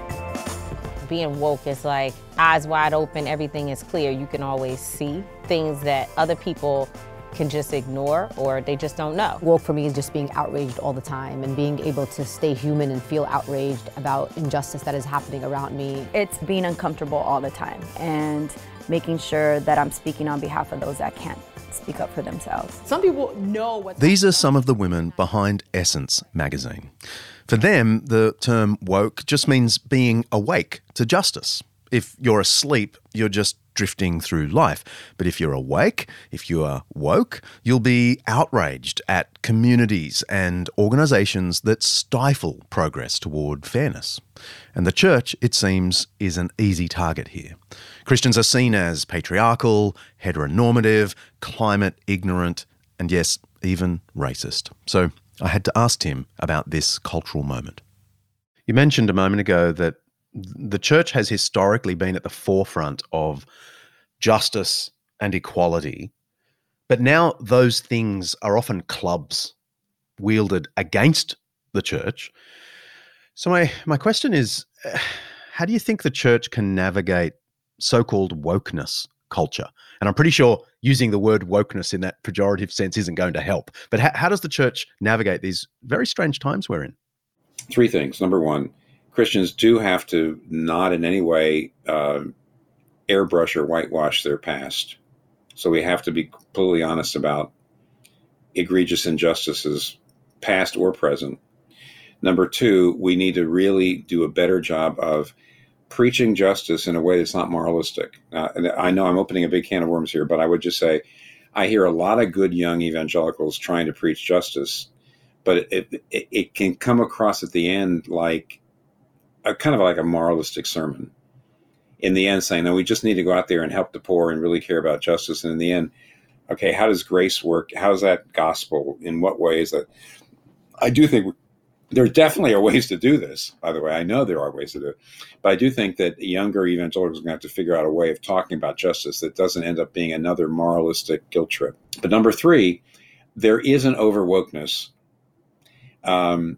Being woke is like eyes wide open, everything is clear. You can always see things that other people can just ignore or they just don't know. Woke for me is just being outraged all the time and being able to stay human and feel outraged about injustice that is happening around me. It's being uncomfortable all the time and making sure that I'm speaking on behalf of those that can't speak up for themselves. Some people know what. These are some of the women behind Essence magazine. For them, the term woke just means being awake to justice. If you're asleep, you're just drifting through life. But if you're awake, if you are woke, you'll be outraged at communities and organisations that stifle progress toward fairness. And the church, it seems, is an easy target here. Christians are seen as patriarchal, heteronormative, climate ignorant, and yes, even racist. So I had to ask him about this cultural moment. You mentioned a moment ago that the church has historically been at the forefront of justice and equality, but now those things are often clubs wielded against the church. So my my question is how do you think the church can navigate so-called wokeness culture? And I'm pretty sure using the word wokeness in that pejorative sense isn't going to help. But how, how does the church navigate these very strange times we're in? Three things. Number one, Christians do have to not in any way uh, airbrush or whitewash their past. So we have to be completely honest about egregious injustices, past or present. Number two, we need to really do a better job of preaching justice in a way that's not moralistic. Uh, I know I'm opening a big can of worms here, but I would just say I hear a lot of good young evangelicals trying to preach justice, but it, it, it can come across at the end like a kind of like a moralistic sermon. In the end, saying, "No, we just need to go out there and help the poor and really care about justice." And in the end, Okay, how does grace work? How's that gospel? In what ways that I do think there definitely are ways to do this, by the way. I know there are ways to do it. But I do think that younger evangelicals are going to have to figure out a way of talking about justice that doesn't end up being another moralistic guilt trip. But number three, there is an overwokeness. Um,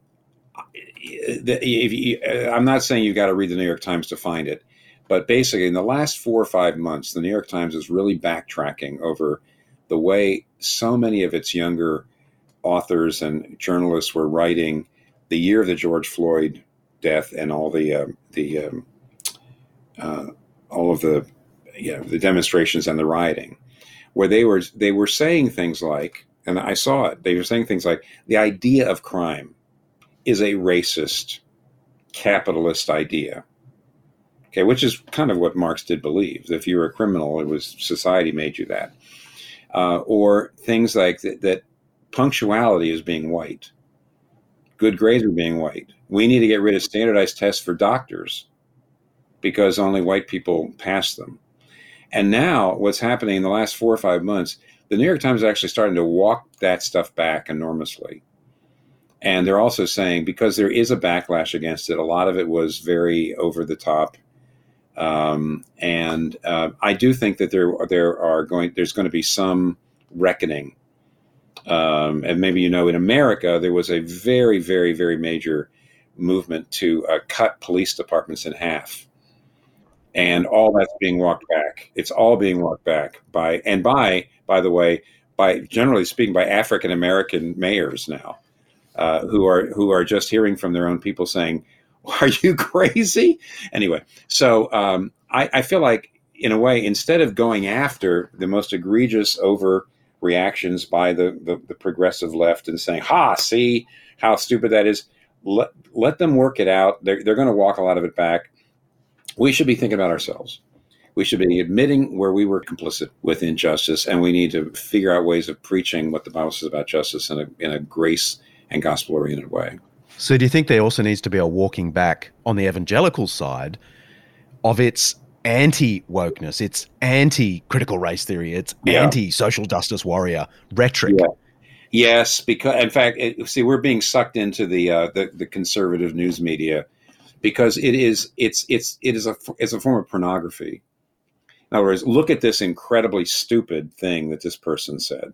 you, I'm not saying you've got to read the New York Times to find it, but basically, in the last four or five months, the New York Times is really backtracking over the way so many of its younger authors and journalists were writing the year of the George Floyd death and all the uh, the um, uh, all of the you know, the demonstrations and the rioting, where they were they were saying things like, and I saw it. They were saying things like the idea of crime is a racist, capitalist idea. Okay, which is kind of what Marx did believe. If you were a criminal, it was society made you that. Uh, or things like that, that punctuality is being white good grades are being white. We need to get rid of standardized tests for doctors because only white people pass them. And now, what's happening in the last four or five months, the New York Times is actually starting to walk that stuff back enormously. And they're also saying because there is a backlash against it, a lot of it was very over the top. Um, and uh, I do think that there there are going there's going to be some reckoning um, and maybe you know, in America, there was a very, very, very major movement to uh, cut police departments in half. And all that's being walked back. It's all being walked back by, and by, by the way, by generally speaking, by African American mayors now, uh, who are who are just hearing from their own people saying, "Are you crazy?" Anyway, so um, I, I feel like, in a way, instead of going after the most egregious over reactions by the, the, the progressive left and saying, ha, see how stupid that is. Let, let them work it out. They're, they're going to walk a lot of it back. We should be thinking about ourselves. We should be admitting where we were complicit with injustice, and we need to figure out ways of preaching what the Bible says about justice in a, in a grace and gospel oriented way. So, do you think there also needs to be a walking back on the evangelical side of its anti wokeness, it's anti critical race theory, it's yeah. anti social justice warrior rhetoric. Yeah. Yes, because in fact, it, see, we're being sucked into the, uh, the the conservative news media because it is it's it's it is a it's a form of pornography. In other words, look at this incredibly stupid thing that this person said.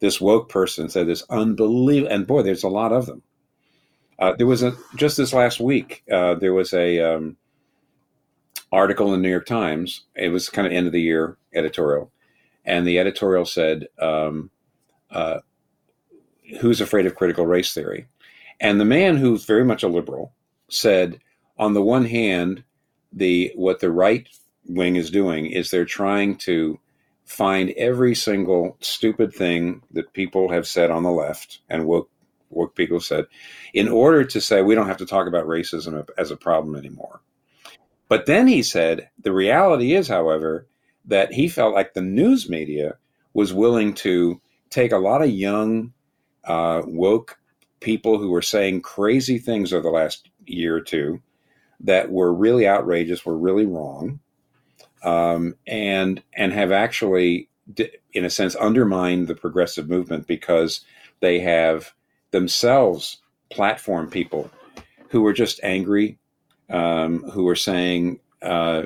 This woke person said this unbelievable, and boy, there's a lot of them. Uh, there was a just this last week. Uh, there was a um, article in the New York Times. It was kind of end of the year editorial, and the editorial said, um, uh, "Who's afraid of critical race theory?" And the man who's very much a liberal said, on the one hand, the what the right wing is doing is they're trying to find every single stupid thing that people have said on the left and woke woke people said in order to say we don't have to talk about racism as a problem anymore. But then he said the reality is, however, that he felt like the news media was willing to take a lot of young, uh, woke people who were saying crazy things over the last year or two that were really outrageous, were really wrong, um, and and have actually, in a sense, undermined the progressive movement because they have themselves platform people who are just angry um, who are saying uh,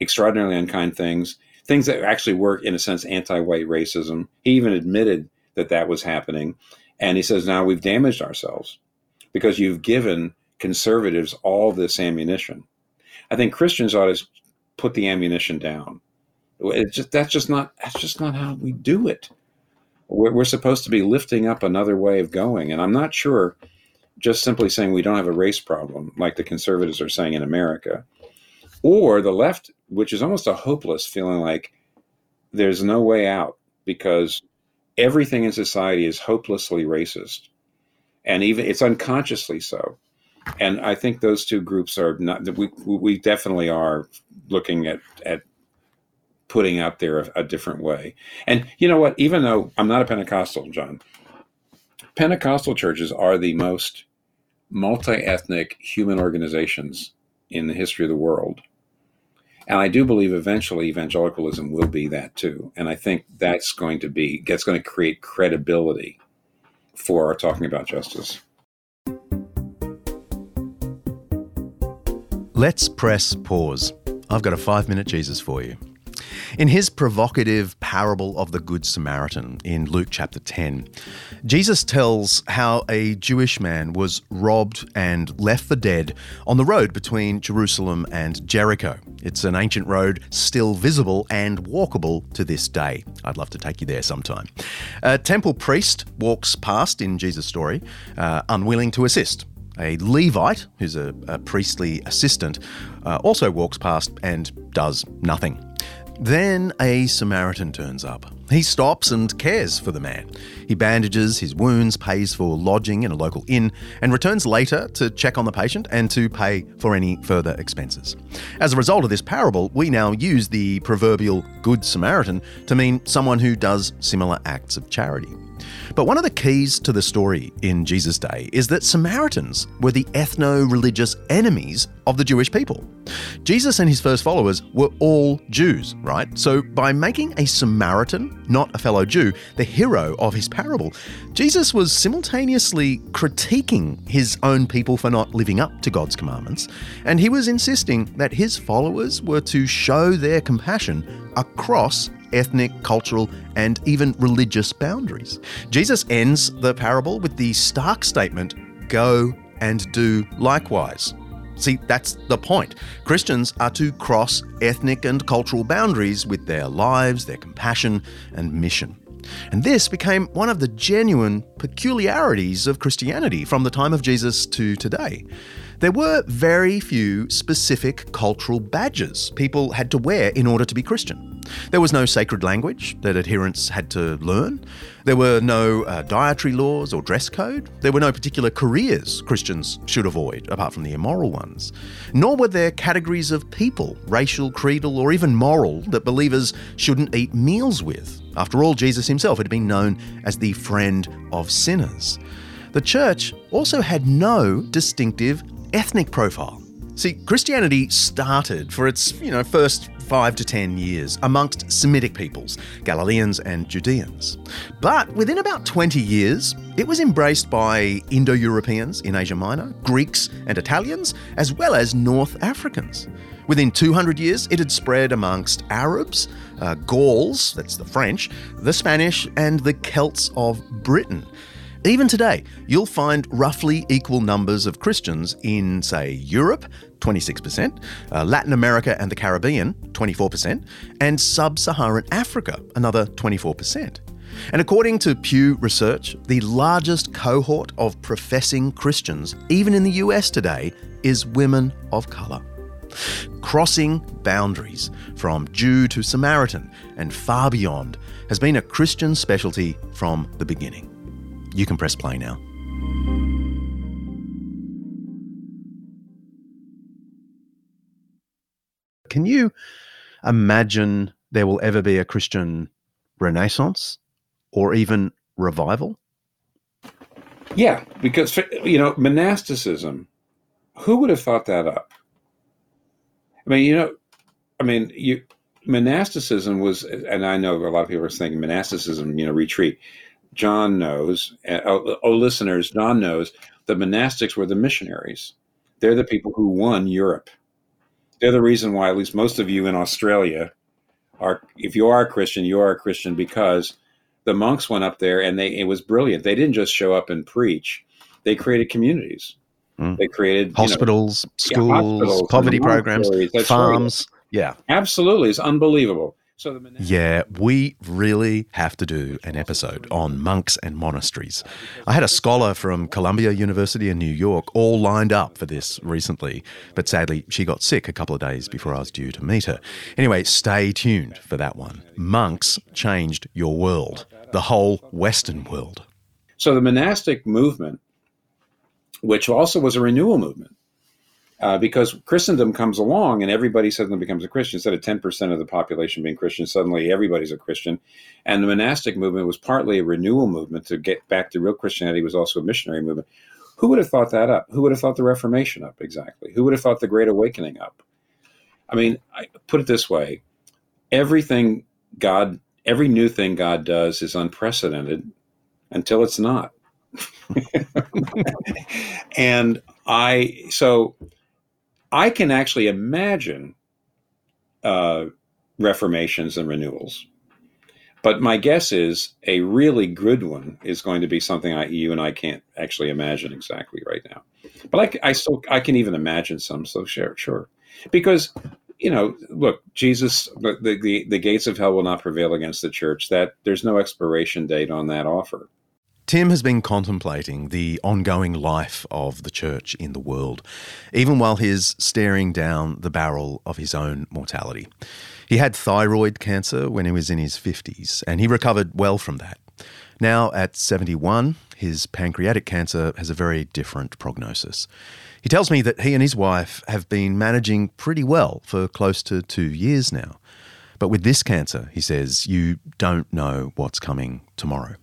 extraordinarily unkind things, things that actually work in a sense anti-white racism. He even admitted that that was happening, and he says now we've damaged ourselves because you've given conservatives all this ammunition. I think Christians ought to put the ammunition down. It's just that's just not that's just not how we do it. We're, we're supposed to be lifting up another way of going, and I'm not sure just simply saying we don't have a race problem, like the conservatives are saying in America, or the left, which is almost a hopeless feeling like there's no way out because everything in society is hopelessly racist, and even it's unconsciously so. And I think those two groups are not. We we definitely are looking at at putting out there a, a different way. And you know what? Even though I'm not a Pentecostal, John, Pentecostal churches are the most multi ethnic human organizations in the history of the world. And I do believe eventually evangelicalism will be that too. And I think that's going to be that's going to create credibility for our talking about justice. Let's press pause. I've got a five minute Jesus for you. In his provocative parable of the Good Samaritan in Luke chapter 10, Jesus tells how a Jewish man was robbed and left for dead on the road between Jerusalem and Jericho. It's an ancient road still visible and walkable to this day. I'd love to take you there sometime. A temple priest walks past in Jesus' story, uh, unwilling to assist. A Levite, who's a, a priestly assistant, uh, also walks past and does nothing. Then a Samaritan turns up. He stops and cares for the man. He bandages his wounds, pays for lodging in a local inn, and returns later to check on the patient and to pay for any further expenses. As a result of this parable, we now use the proverbial Good Samaritan to mean someone who does similar acts of charity. But one of the keys to the story in Jesus' day is that Samaritans were the ethno religious enemies of the Jewish people. Jesus and his first followers were all Jews, right? So by making a Samaritan, not a fellow Jew, the hero of his parable, Jesus was simultaneously critiquing his own people for not living up to God's commandments, and he was insisting that his followers were to show their compassion across ethnic, cultural, and even religious boundaries. Jesus ends the parable with the stark statement go and do likewise. See, that's the point. Christians are to cross ethnic and cultural boundaries with their lives, their compassion, and mission. And this became one of the genuine peculiarities of Christianity from the time of Jesus to today. There were very few specific cultural badges people had to wear in order to be Christian. There was no sacred language that adherents had to learn. There were no uh, dietary laws or dress code. There were no particular careers Christians should avoid, apart from the immoral ones. Nor were there categories of people, racial, creedal, or even moral, that believers shouldn't eat meals with. After all, Jesus himself had been known as the friend of sinners. The church also had no distinctive ethnic profile. See, Christianity started for its, you know, first five to ten years amongst Semitic peoples, Galileans and Judeans. But within about 20 years, it was embraced by Indo Europeans in Asia Minor, Greeks and Italians, as well as North Africans. Within 200 years, it had spread amongst Arabs, uh, Gauls, that's the French, the Spanish, and the Celts of Britain. Even today, you'll find roughly equal numbers of Christians in, say, Europe, 26%, uh, Latin America and the Caribbean, 24%, and sub Saharan Africa, another 24%. And according to Pew Research, the largest cohort of professing Christians, even in the US today, is women of colour. Crossing boundaries from Jew to Samaritan and far beyond has been a Christian specialty from the beginning. You can press play now. Can you imagine there will ever be a Christian renaissance or even revival? Yeah, because you know monasticism. Who would have thought that up? I mean, you know, I mean, you monasticism was, and I know a lot of people are thinking monasticism, you know, retreat. John knows, oh, oh, listeners, John knows the monastics were the missionaries. They're the people who won Europe. They're the reason why, at least most of you in Australia, are. If you are a Christian, you are a Christian because the monks went up there and they it was brilliant. They didn't just show up and preach; they created communities. Mm. They created hospitals, know, schools, yeah, hospitals, poverty programs, farms. Right. Yeah, absolutely, it's unbelievable. So the yeah, we really have to do an episode on monks and monasteries. I had a scholar from Columbia University in New York all lined up for this recently, but sadly she got sick a couple of days before I was due to meet her. Anyway, stay tuned for that one. Monks changed your world, the whole Western world. So the monastic movement, which also was a renewal movement, uh, because Christendom comes along and everybody suddenly becomes a Christian. Instead of 10% of the population being Christian, suddenly everybody's a Christian. And the monastic movement was partly a renewal movement to get back to real Christianity, was also a missionary movement. Who would have thought that up? Who would have thought the Reformation up exactly? Who would have thought the Great Awakening up? I mean, I put it this way: everything God, every new thing God does is unprecedented until it's not. and I, so I can actually imagine uh, reformations and renewals. But my guess is a really good one is going to be something I, you and I can't actually imagine exactly right now. But I, I still I can even imagine some. So sure, sure, because you know, look, Jesus, the, the the gates of hell will not prevail against the church. That there's no expiration date on that offer. Tim has been contemplating the ongoing life of the church in the world, even while he's staring down the barrel of his own mortality. He had thyroid cancer when he was in his 50s, and he recovered well from that. Now, at 71, his pancreatic cancer has a very different prognosis. He tells me that he and his wife have been managing pretty well for close to two years now. But with this cancer, he says, you don't know what's coming tomorrow.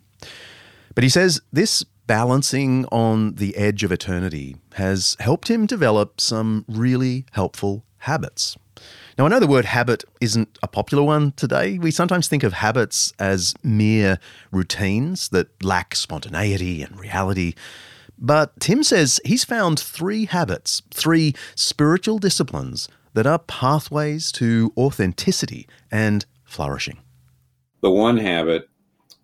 But he says this balancing on the edge of eternity has helped him develop some really helpful habits. Now, I know the word habit isn't a popular one today. We sometimes think of habits as mere routines that lack spontaneity and reality. But Tim says he's found three habits, three spiritual disciplines that are pathways to authenticity and flourishing. The one habit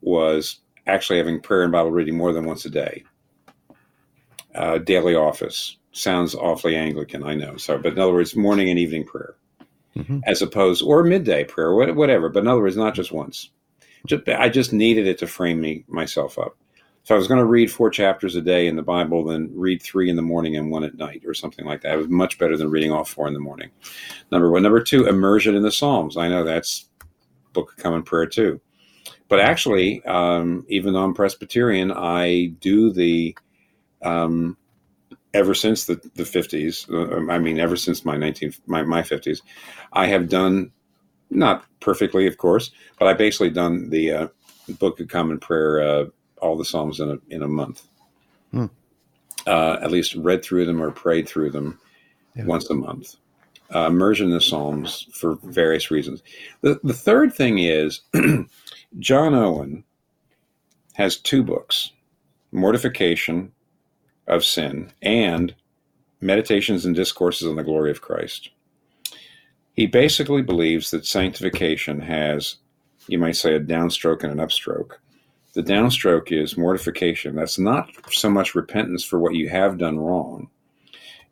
was actually having prayer and Bible reading more than once a day. Uh, daily office sounds awfully Anglican, I know. So, but in other words, morning and evening prayer, mm-hmm. as opposed or midday prayer, whatever. But in other words, not just once. Just, I just needed it to frame me myself up. So I was going to read four chapters a day in the Bible, then read three in the morning and one at night, or something like that. It was much better than reading all four in the morning. Number one. Number two, immersion in the Psalms. I know that's Book of Common Prayer too. But actually, um, even though I'm Presbyterian, I do the um, ever since the, the 50s. Uh, I mean, ever since my 19 my, my 50s, I have done not perfectly, of course, but I basically done the uh, Book of Common Prayer, uh, all the Psalms in a in a month. Hmm. Uh, at least read through them or prayed through them yeah. once a month. Uh, immersion in the Psalms for various reasons. The the third thing is John Owen has two books Mortification of Sin and Meditations and Discourses on the Glory of Christ. He basically believes that sanctification has, you might say, a downstroke and an upstroke. The downstroke is mortification. That's not so much repentance for what you have done wrong,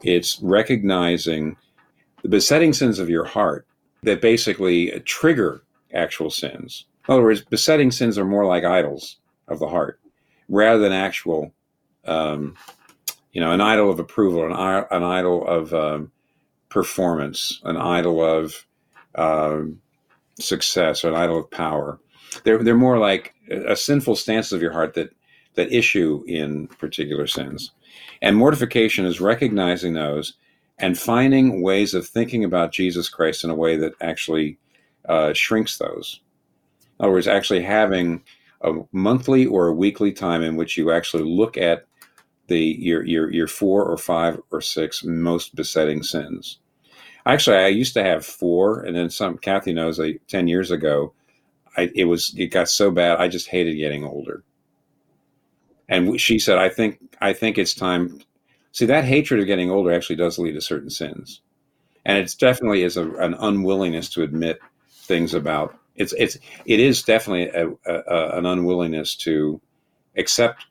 it's recognizing the besetting sins of your heart that basically trigger actual sins. In other words, besetting sins are more like idols of the heart rather than actual, um, you know, an idol of approval, an, an idol of um, performance, an idol of um, success, or an idol of power. They're, they're more like a sinful stance of your heart that, that issue in particular sins. And mortification is recognizing those and finding ways of thinking about Jesus Christ in a way that actually uh, shrinks those. In other words, actually having a monthly or a weekly time in which you actually look at the your your your four or five or six most besetting sins. Actually, I used to have four, and then some. Kathy knows. Like ten years ago, I, it was it got so bad. I just hated getting older. And she said, "I think I think it's time." See, that hatred of getting older actually does lead to certain sins, and it's definitely is a, an unwillingness to admit things about it's it's it is definitely a, a, an unwillingness to accept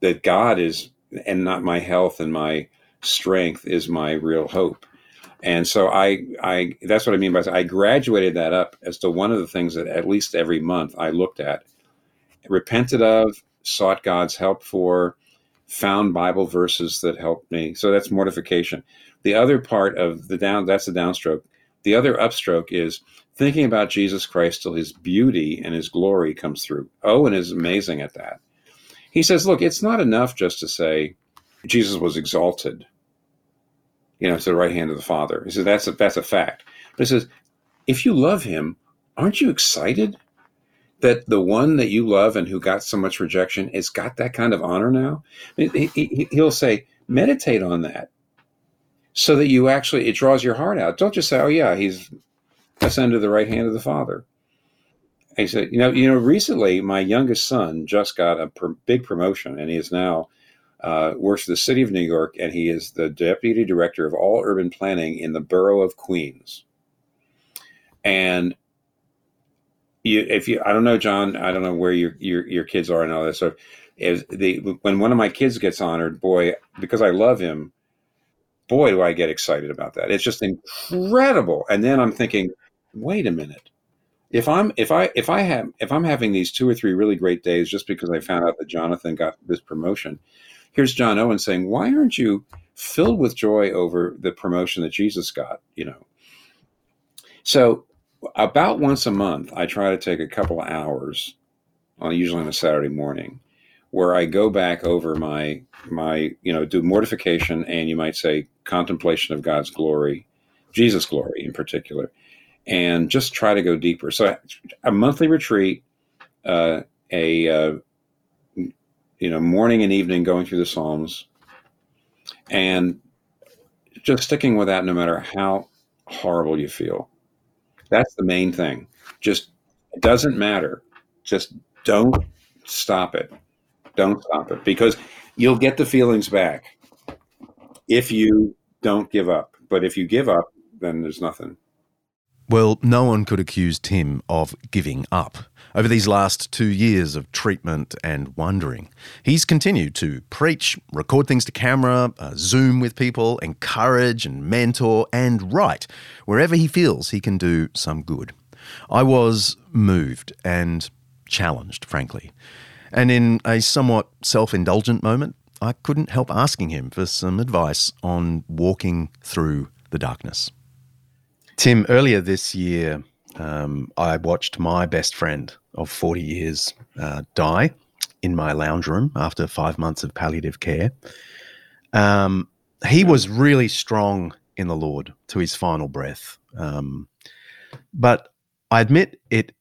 that God is and not my health and my strength is my real hope. And so I I that's what I mean by I graduated that up as to one of the things that at least every month I looked at, repented of, sought God's help for, found Bible verses that helped me. So that's mortification. The other part of the down that's the downstroke. The other upstroke is thinking about Jesus Christ till his beauty and his glory comes through. Oh, Owen is amazing at that. He says, look, it's not enough just to say Jesus was exalted, you know, to the right hand of the Father. He says that's a, that's a fact. But he says, if you love him, aren't you excited that the one that you love and who got so much rejection has got that kind of honor now? He, he'll say, meditate on that. so that you actually, it draws your heart out. Don't just say, oh, yeah, he's ascended to the right hand of the Father. He said, you know, you know, recently my youngest son just got a pr- big promotion, and he is now uh, works for the city of New York, and he is the deputy director of all urban planning in the borough of Queens. And you, if you, I don't know, John, I don't know where your your, your kids are and all that stuff. Is the when one of my kids gets honored, boy, because I love him, boy, do I get excited about that. It's just incredible. And then I'm thinking, wait a minute. If I'm if I if I have if I'm having these two or three really great days just because I found out that Jonathan got this promotion, here's John Owen saying, Why aren't you filled with joy over the promotion that Jesus got? You know. So about once a month, I try to take a couple of hours, on usually on a Saturday morning, where I go back over my my you know do mortification and you might say contemplation of God's glory, Jesus' glory in particular, and just try to go deeper. So a monthly retreat, uh, a uh, you know morning and evening going through the Psalms, and just sticking with that no matter how horrible you feel. That's the main thing. Just it doesn't matter. Just don't stop it. Don't stop it because you'll get the feelings back if you don't give up. But if you give up, then there's nothing. Well, no one could accuse Tim of giving up. Over these last two years of treatment and wondering, he's continued to preach, record things to camera, uh, Zoom with people, encourage and mentor, and write wherever he feels he can do some good. I was moved and challenged, frankly. And in a somewhat self indulgent moment, I couldn't help asking him for some advice on walking through the darkness. Tim, earlier this year, um, I watched my best friend of 40 years uh, die in my lounge room after five months of palliative care. Um, he was really strong in the Lord to his final breath. Um, but I admit it,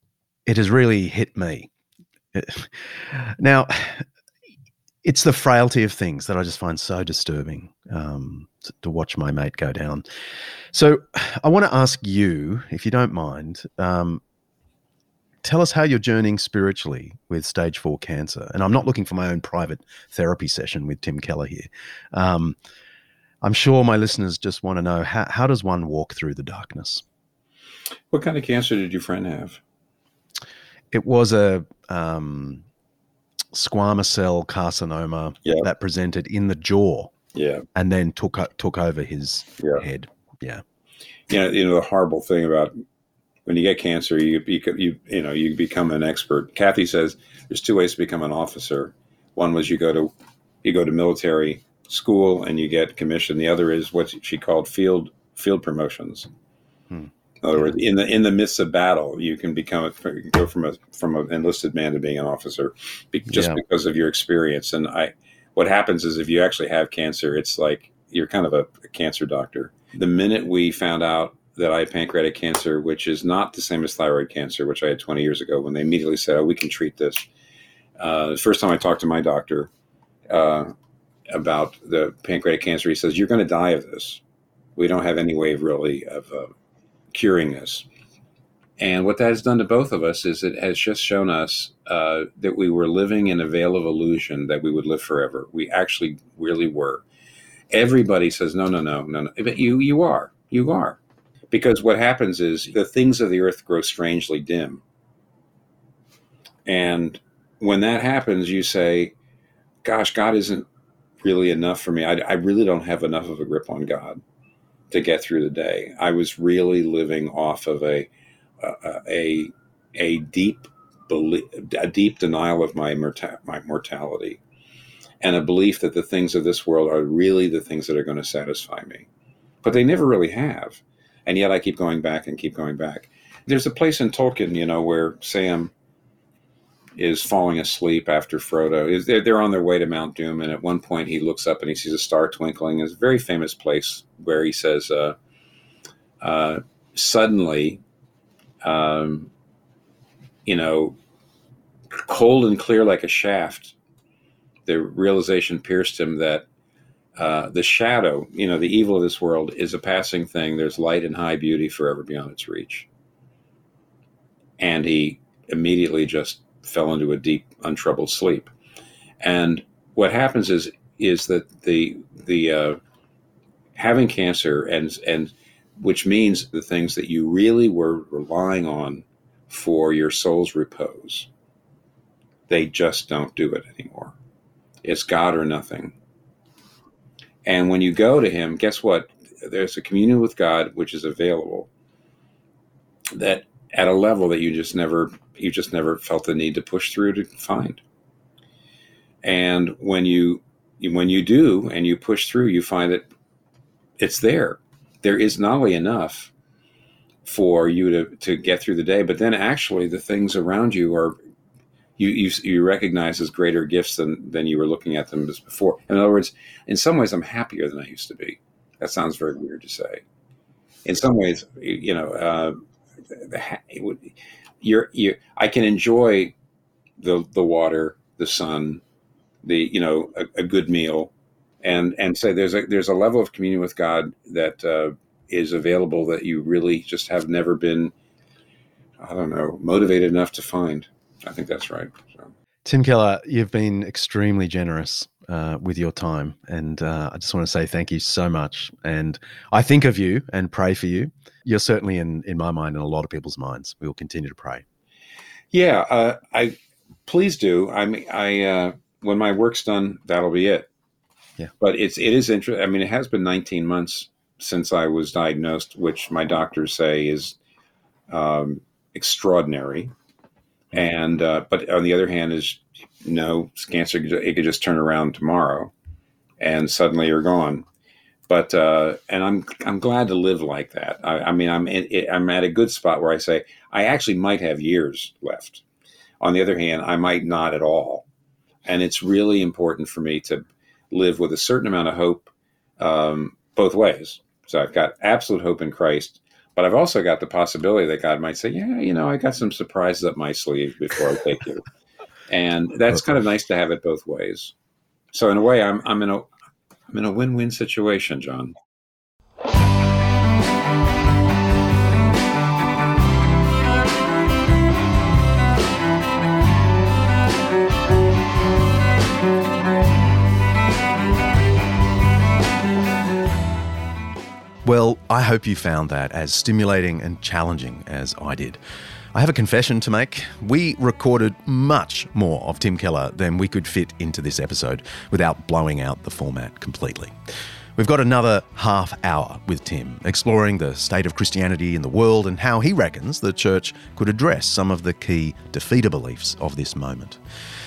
it has really hit me now, it's the frailty of things that I just find so disturbing um, to, watch my mate go down. So, I want to ask you, if you don't mind, um, tell us how you're journeying spiritually with stage four cancer. And I'm not looking for my own private therapy session with Tim Keller here. Um, I'm sure my listeners just want to know how, how does one walk through the darkness? What kind of cancer did your friend have? it was a um, squamous cell carcinoma yep. that presented in the jaw. Yeah, and then took took over his yeah. head. Yeah, you know, you know the horrible thing about when you get cancer, you you you you know you become an expert. Kathy says there's two ways to become an officer. One was you go to you go to military school and you get commissioned. The other is what she called field field promotions. Hmm. In other words, in the in the midst of battle, you can become a, go from a from an enlisted man to being an officer, just yeah. because of your experience. And I, what happens is if you actually have cancer, it's like you're kind of a, a cancer doctor. The minute we found out that I had pancreatic cancer, which is not the same as thyroid cancer, which I had 20 years ago, when they immediately said, "Oh, we can treat this." Uh, the first time I talked to my doctor uh, about the pancreatic cancer, he says, "You're going to die of this. We don't have any way of really of uh, curing this. And what that has done to both of us is it has just shown us uh, that we were living in a veil of illusion that we would live forever. We actually really were. Everybody says, no, no, no, no, no. But you, you are. You are. Because what happens is the things of the earth grow strangely dim. And when that happens, you say, gosh, God isn't really enough for me. I, I really don't have enough of a grip on God to get through the day. I was really living off of a a a, a deep belief, a deep denial of my morta- my mortality, and a belief that the things of this world are really the things that are going to satisfy me, but they never really have. And yet I keep going back and keep going back. There's a place in Tolkien, you know, where Sam is falling asleep after Frodo. They're, they're on their way to Mount Doom, and at one point he looks up and he sees a star twinkling. It's a very famous place where he says, uh, uh, "Suddenly, um, you know, cold and clear like a shaft, the realization pierced him that uh, the shadow, you know, the evil of this world is a passing thing. There's light and high beauty forever beyond its reach. And he immediately just fell into a deep, untroubled sleep. And what happens is is that the the uh, having cancer and and which means the things that you really were relying on for your soul's repose, they just don't do it anymore. It's God or nothing. And when you go to Him, guess what? There's a communion with God which is available that at a level that you just never you just never felt the need to push through to find. And when you when you do and you push through, you find that it's there. There is not only enough for you to, to get through the day, but then actually the things around you are you, you you recognize as greater gifts than than you were looking at them as before. In other words, in some ways, I'm happier than I used to be. That sounds very weird to say. In some ways, you know, uh, you're you. I can enjoy the the water, the sun, the you know a, a, good meal, and and say there's a there's a level of communion with God that uh, is available that you really just have never been. I don't know, motivated enough to find. I think that's right. So. Tim Keller, you've been extremely generous uh, with your time, and uh, I just want to say thank you so much. And I think of you and pray for you. You're certainly in in my mind and a lot of people's minds. We will continue to pray. Yeah, uh, I please do. I mean, I uh, when my work's done, that'll be it. Yeah. But it's it is interesting. I mean, it has been 19 months since I was diagnosed, which my doctors say is um, extraordinary. And uh, but on the other hand, is no cancer. It could just turn around tomorrow, and suddenly you're gone. But uh, and I'm I'm glad to live like that. I, I mean, I'm in, I'm at a good spot where I say I actually might have years left. On the other hand, I might not at all. And it's really important for me to live with a certain amount of hope um, both ways. So I've got absolute hope in Christ, but I've also got the possibility that God might say, "Yeah, you know, I got some surprises up my sleeve before I take you," and that's kind of nice to have it both ways. So in a way, I'm I'm in a I'm in a win-win situation, John. Well, I hope you found that as stimulating and challenging as I did. I have a confession to make. We recorded much more of Tim Keller than we could fit into this episode without blowing out the format completely. We've got another half hour with Tim, exploring the state of Christianity in the world and how he reckons the church could address some of the key defeater beliefs of this moment.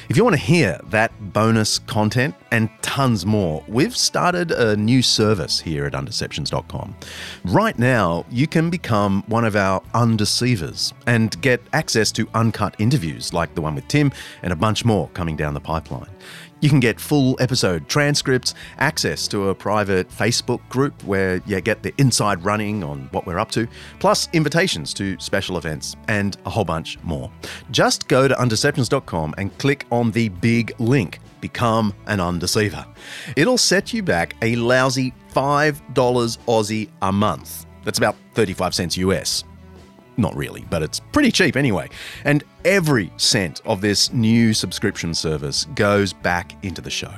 If you want to hear that bonus content and tons more, we've started a new service here at undeceptions.com. Right now, you can become one of our undeceivers and get access to uncut interviews like the one with Tim and a bunch more coming down the pipeline. You can get full episode transcripts, access to a private Facebook group where you get the inside running on what we're up to, plus invitations to special events, and a whole bunch more. Just go to undeceptions.com and click on the big link Become an Undeceiver. It'll set you back a lousy $5 Aussie a month. That's about 35 cents US. Not really, but it's pretty cheap anyway. And every cent of this new subscription service goes back into the show.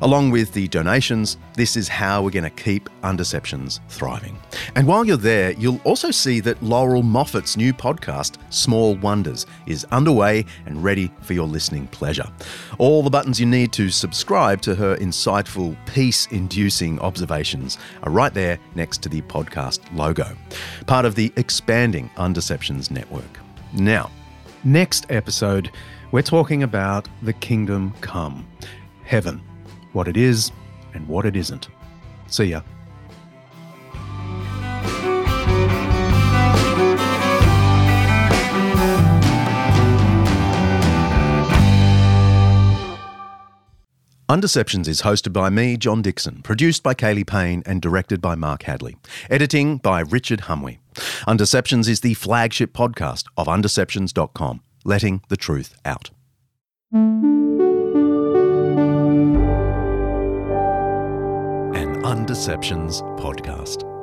Along with the donations, this is how we're going to keep Undeceptions thriving. And while you're there, you'll also see that Laurel Moffat's new podcast, Small Wonders, is underway and ready for your listening pleasure. All the buttons you need to subscribe to her insightful, peace inducing observations are right there next to the podcast logo, part of the expanding Undeceptions network. Now, next episode, we're talking about the kingdom come, heaven what it is and what it isn't. See ya. Undeceptions is hosted by me, John Dickson, produced by Kaley Payne, and directed by Mark Hadley. Editing by Richard Hamwi. Undeceptions is the flagship podcast of Undeceptions.com, letting the truth out. Undeceptions podcast.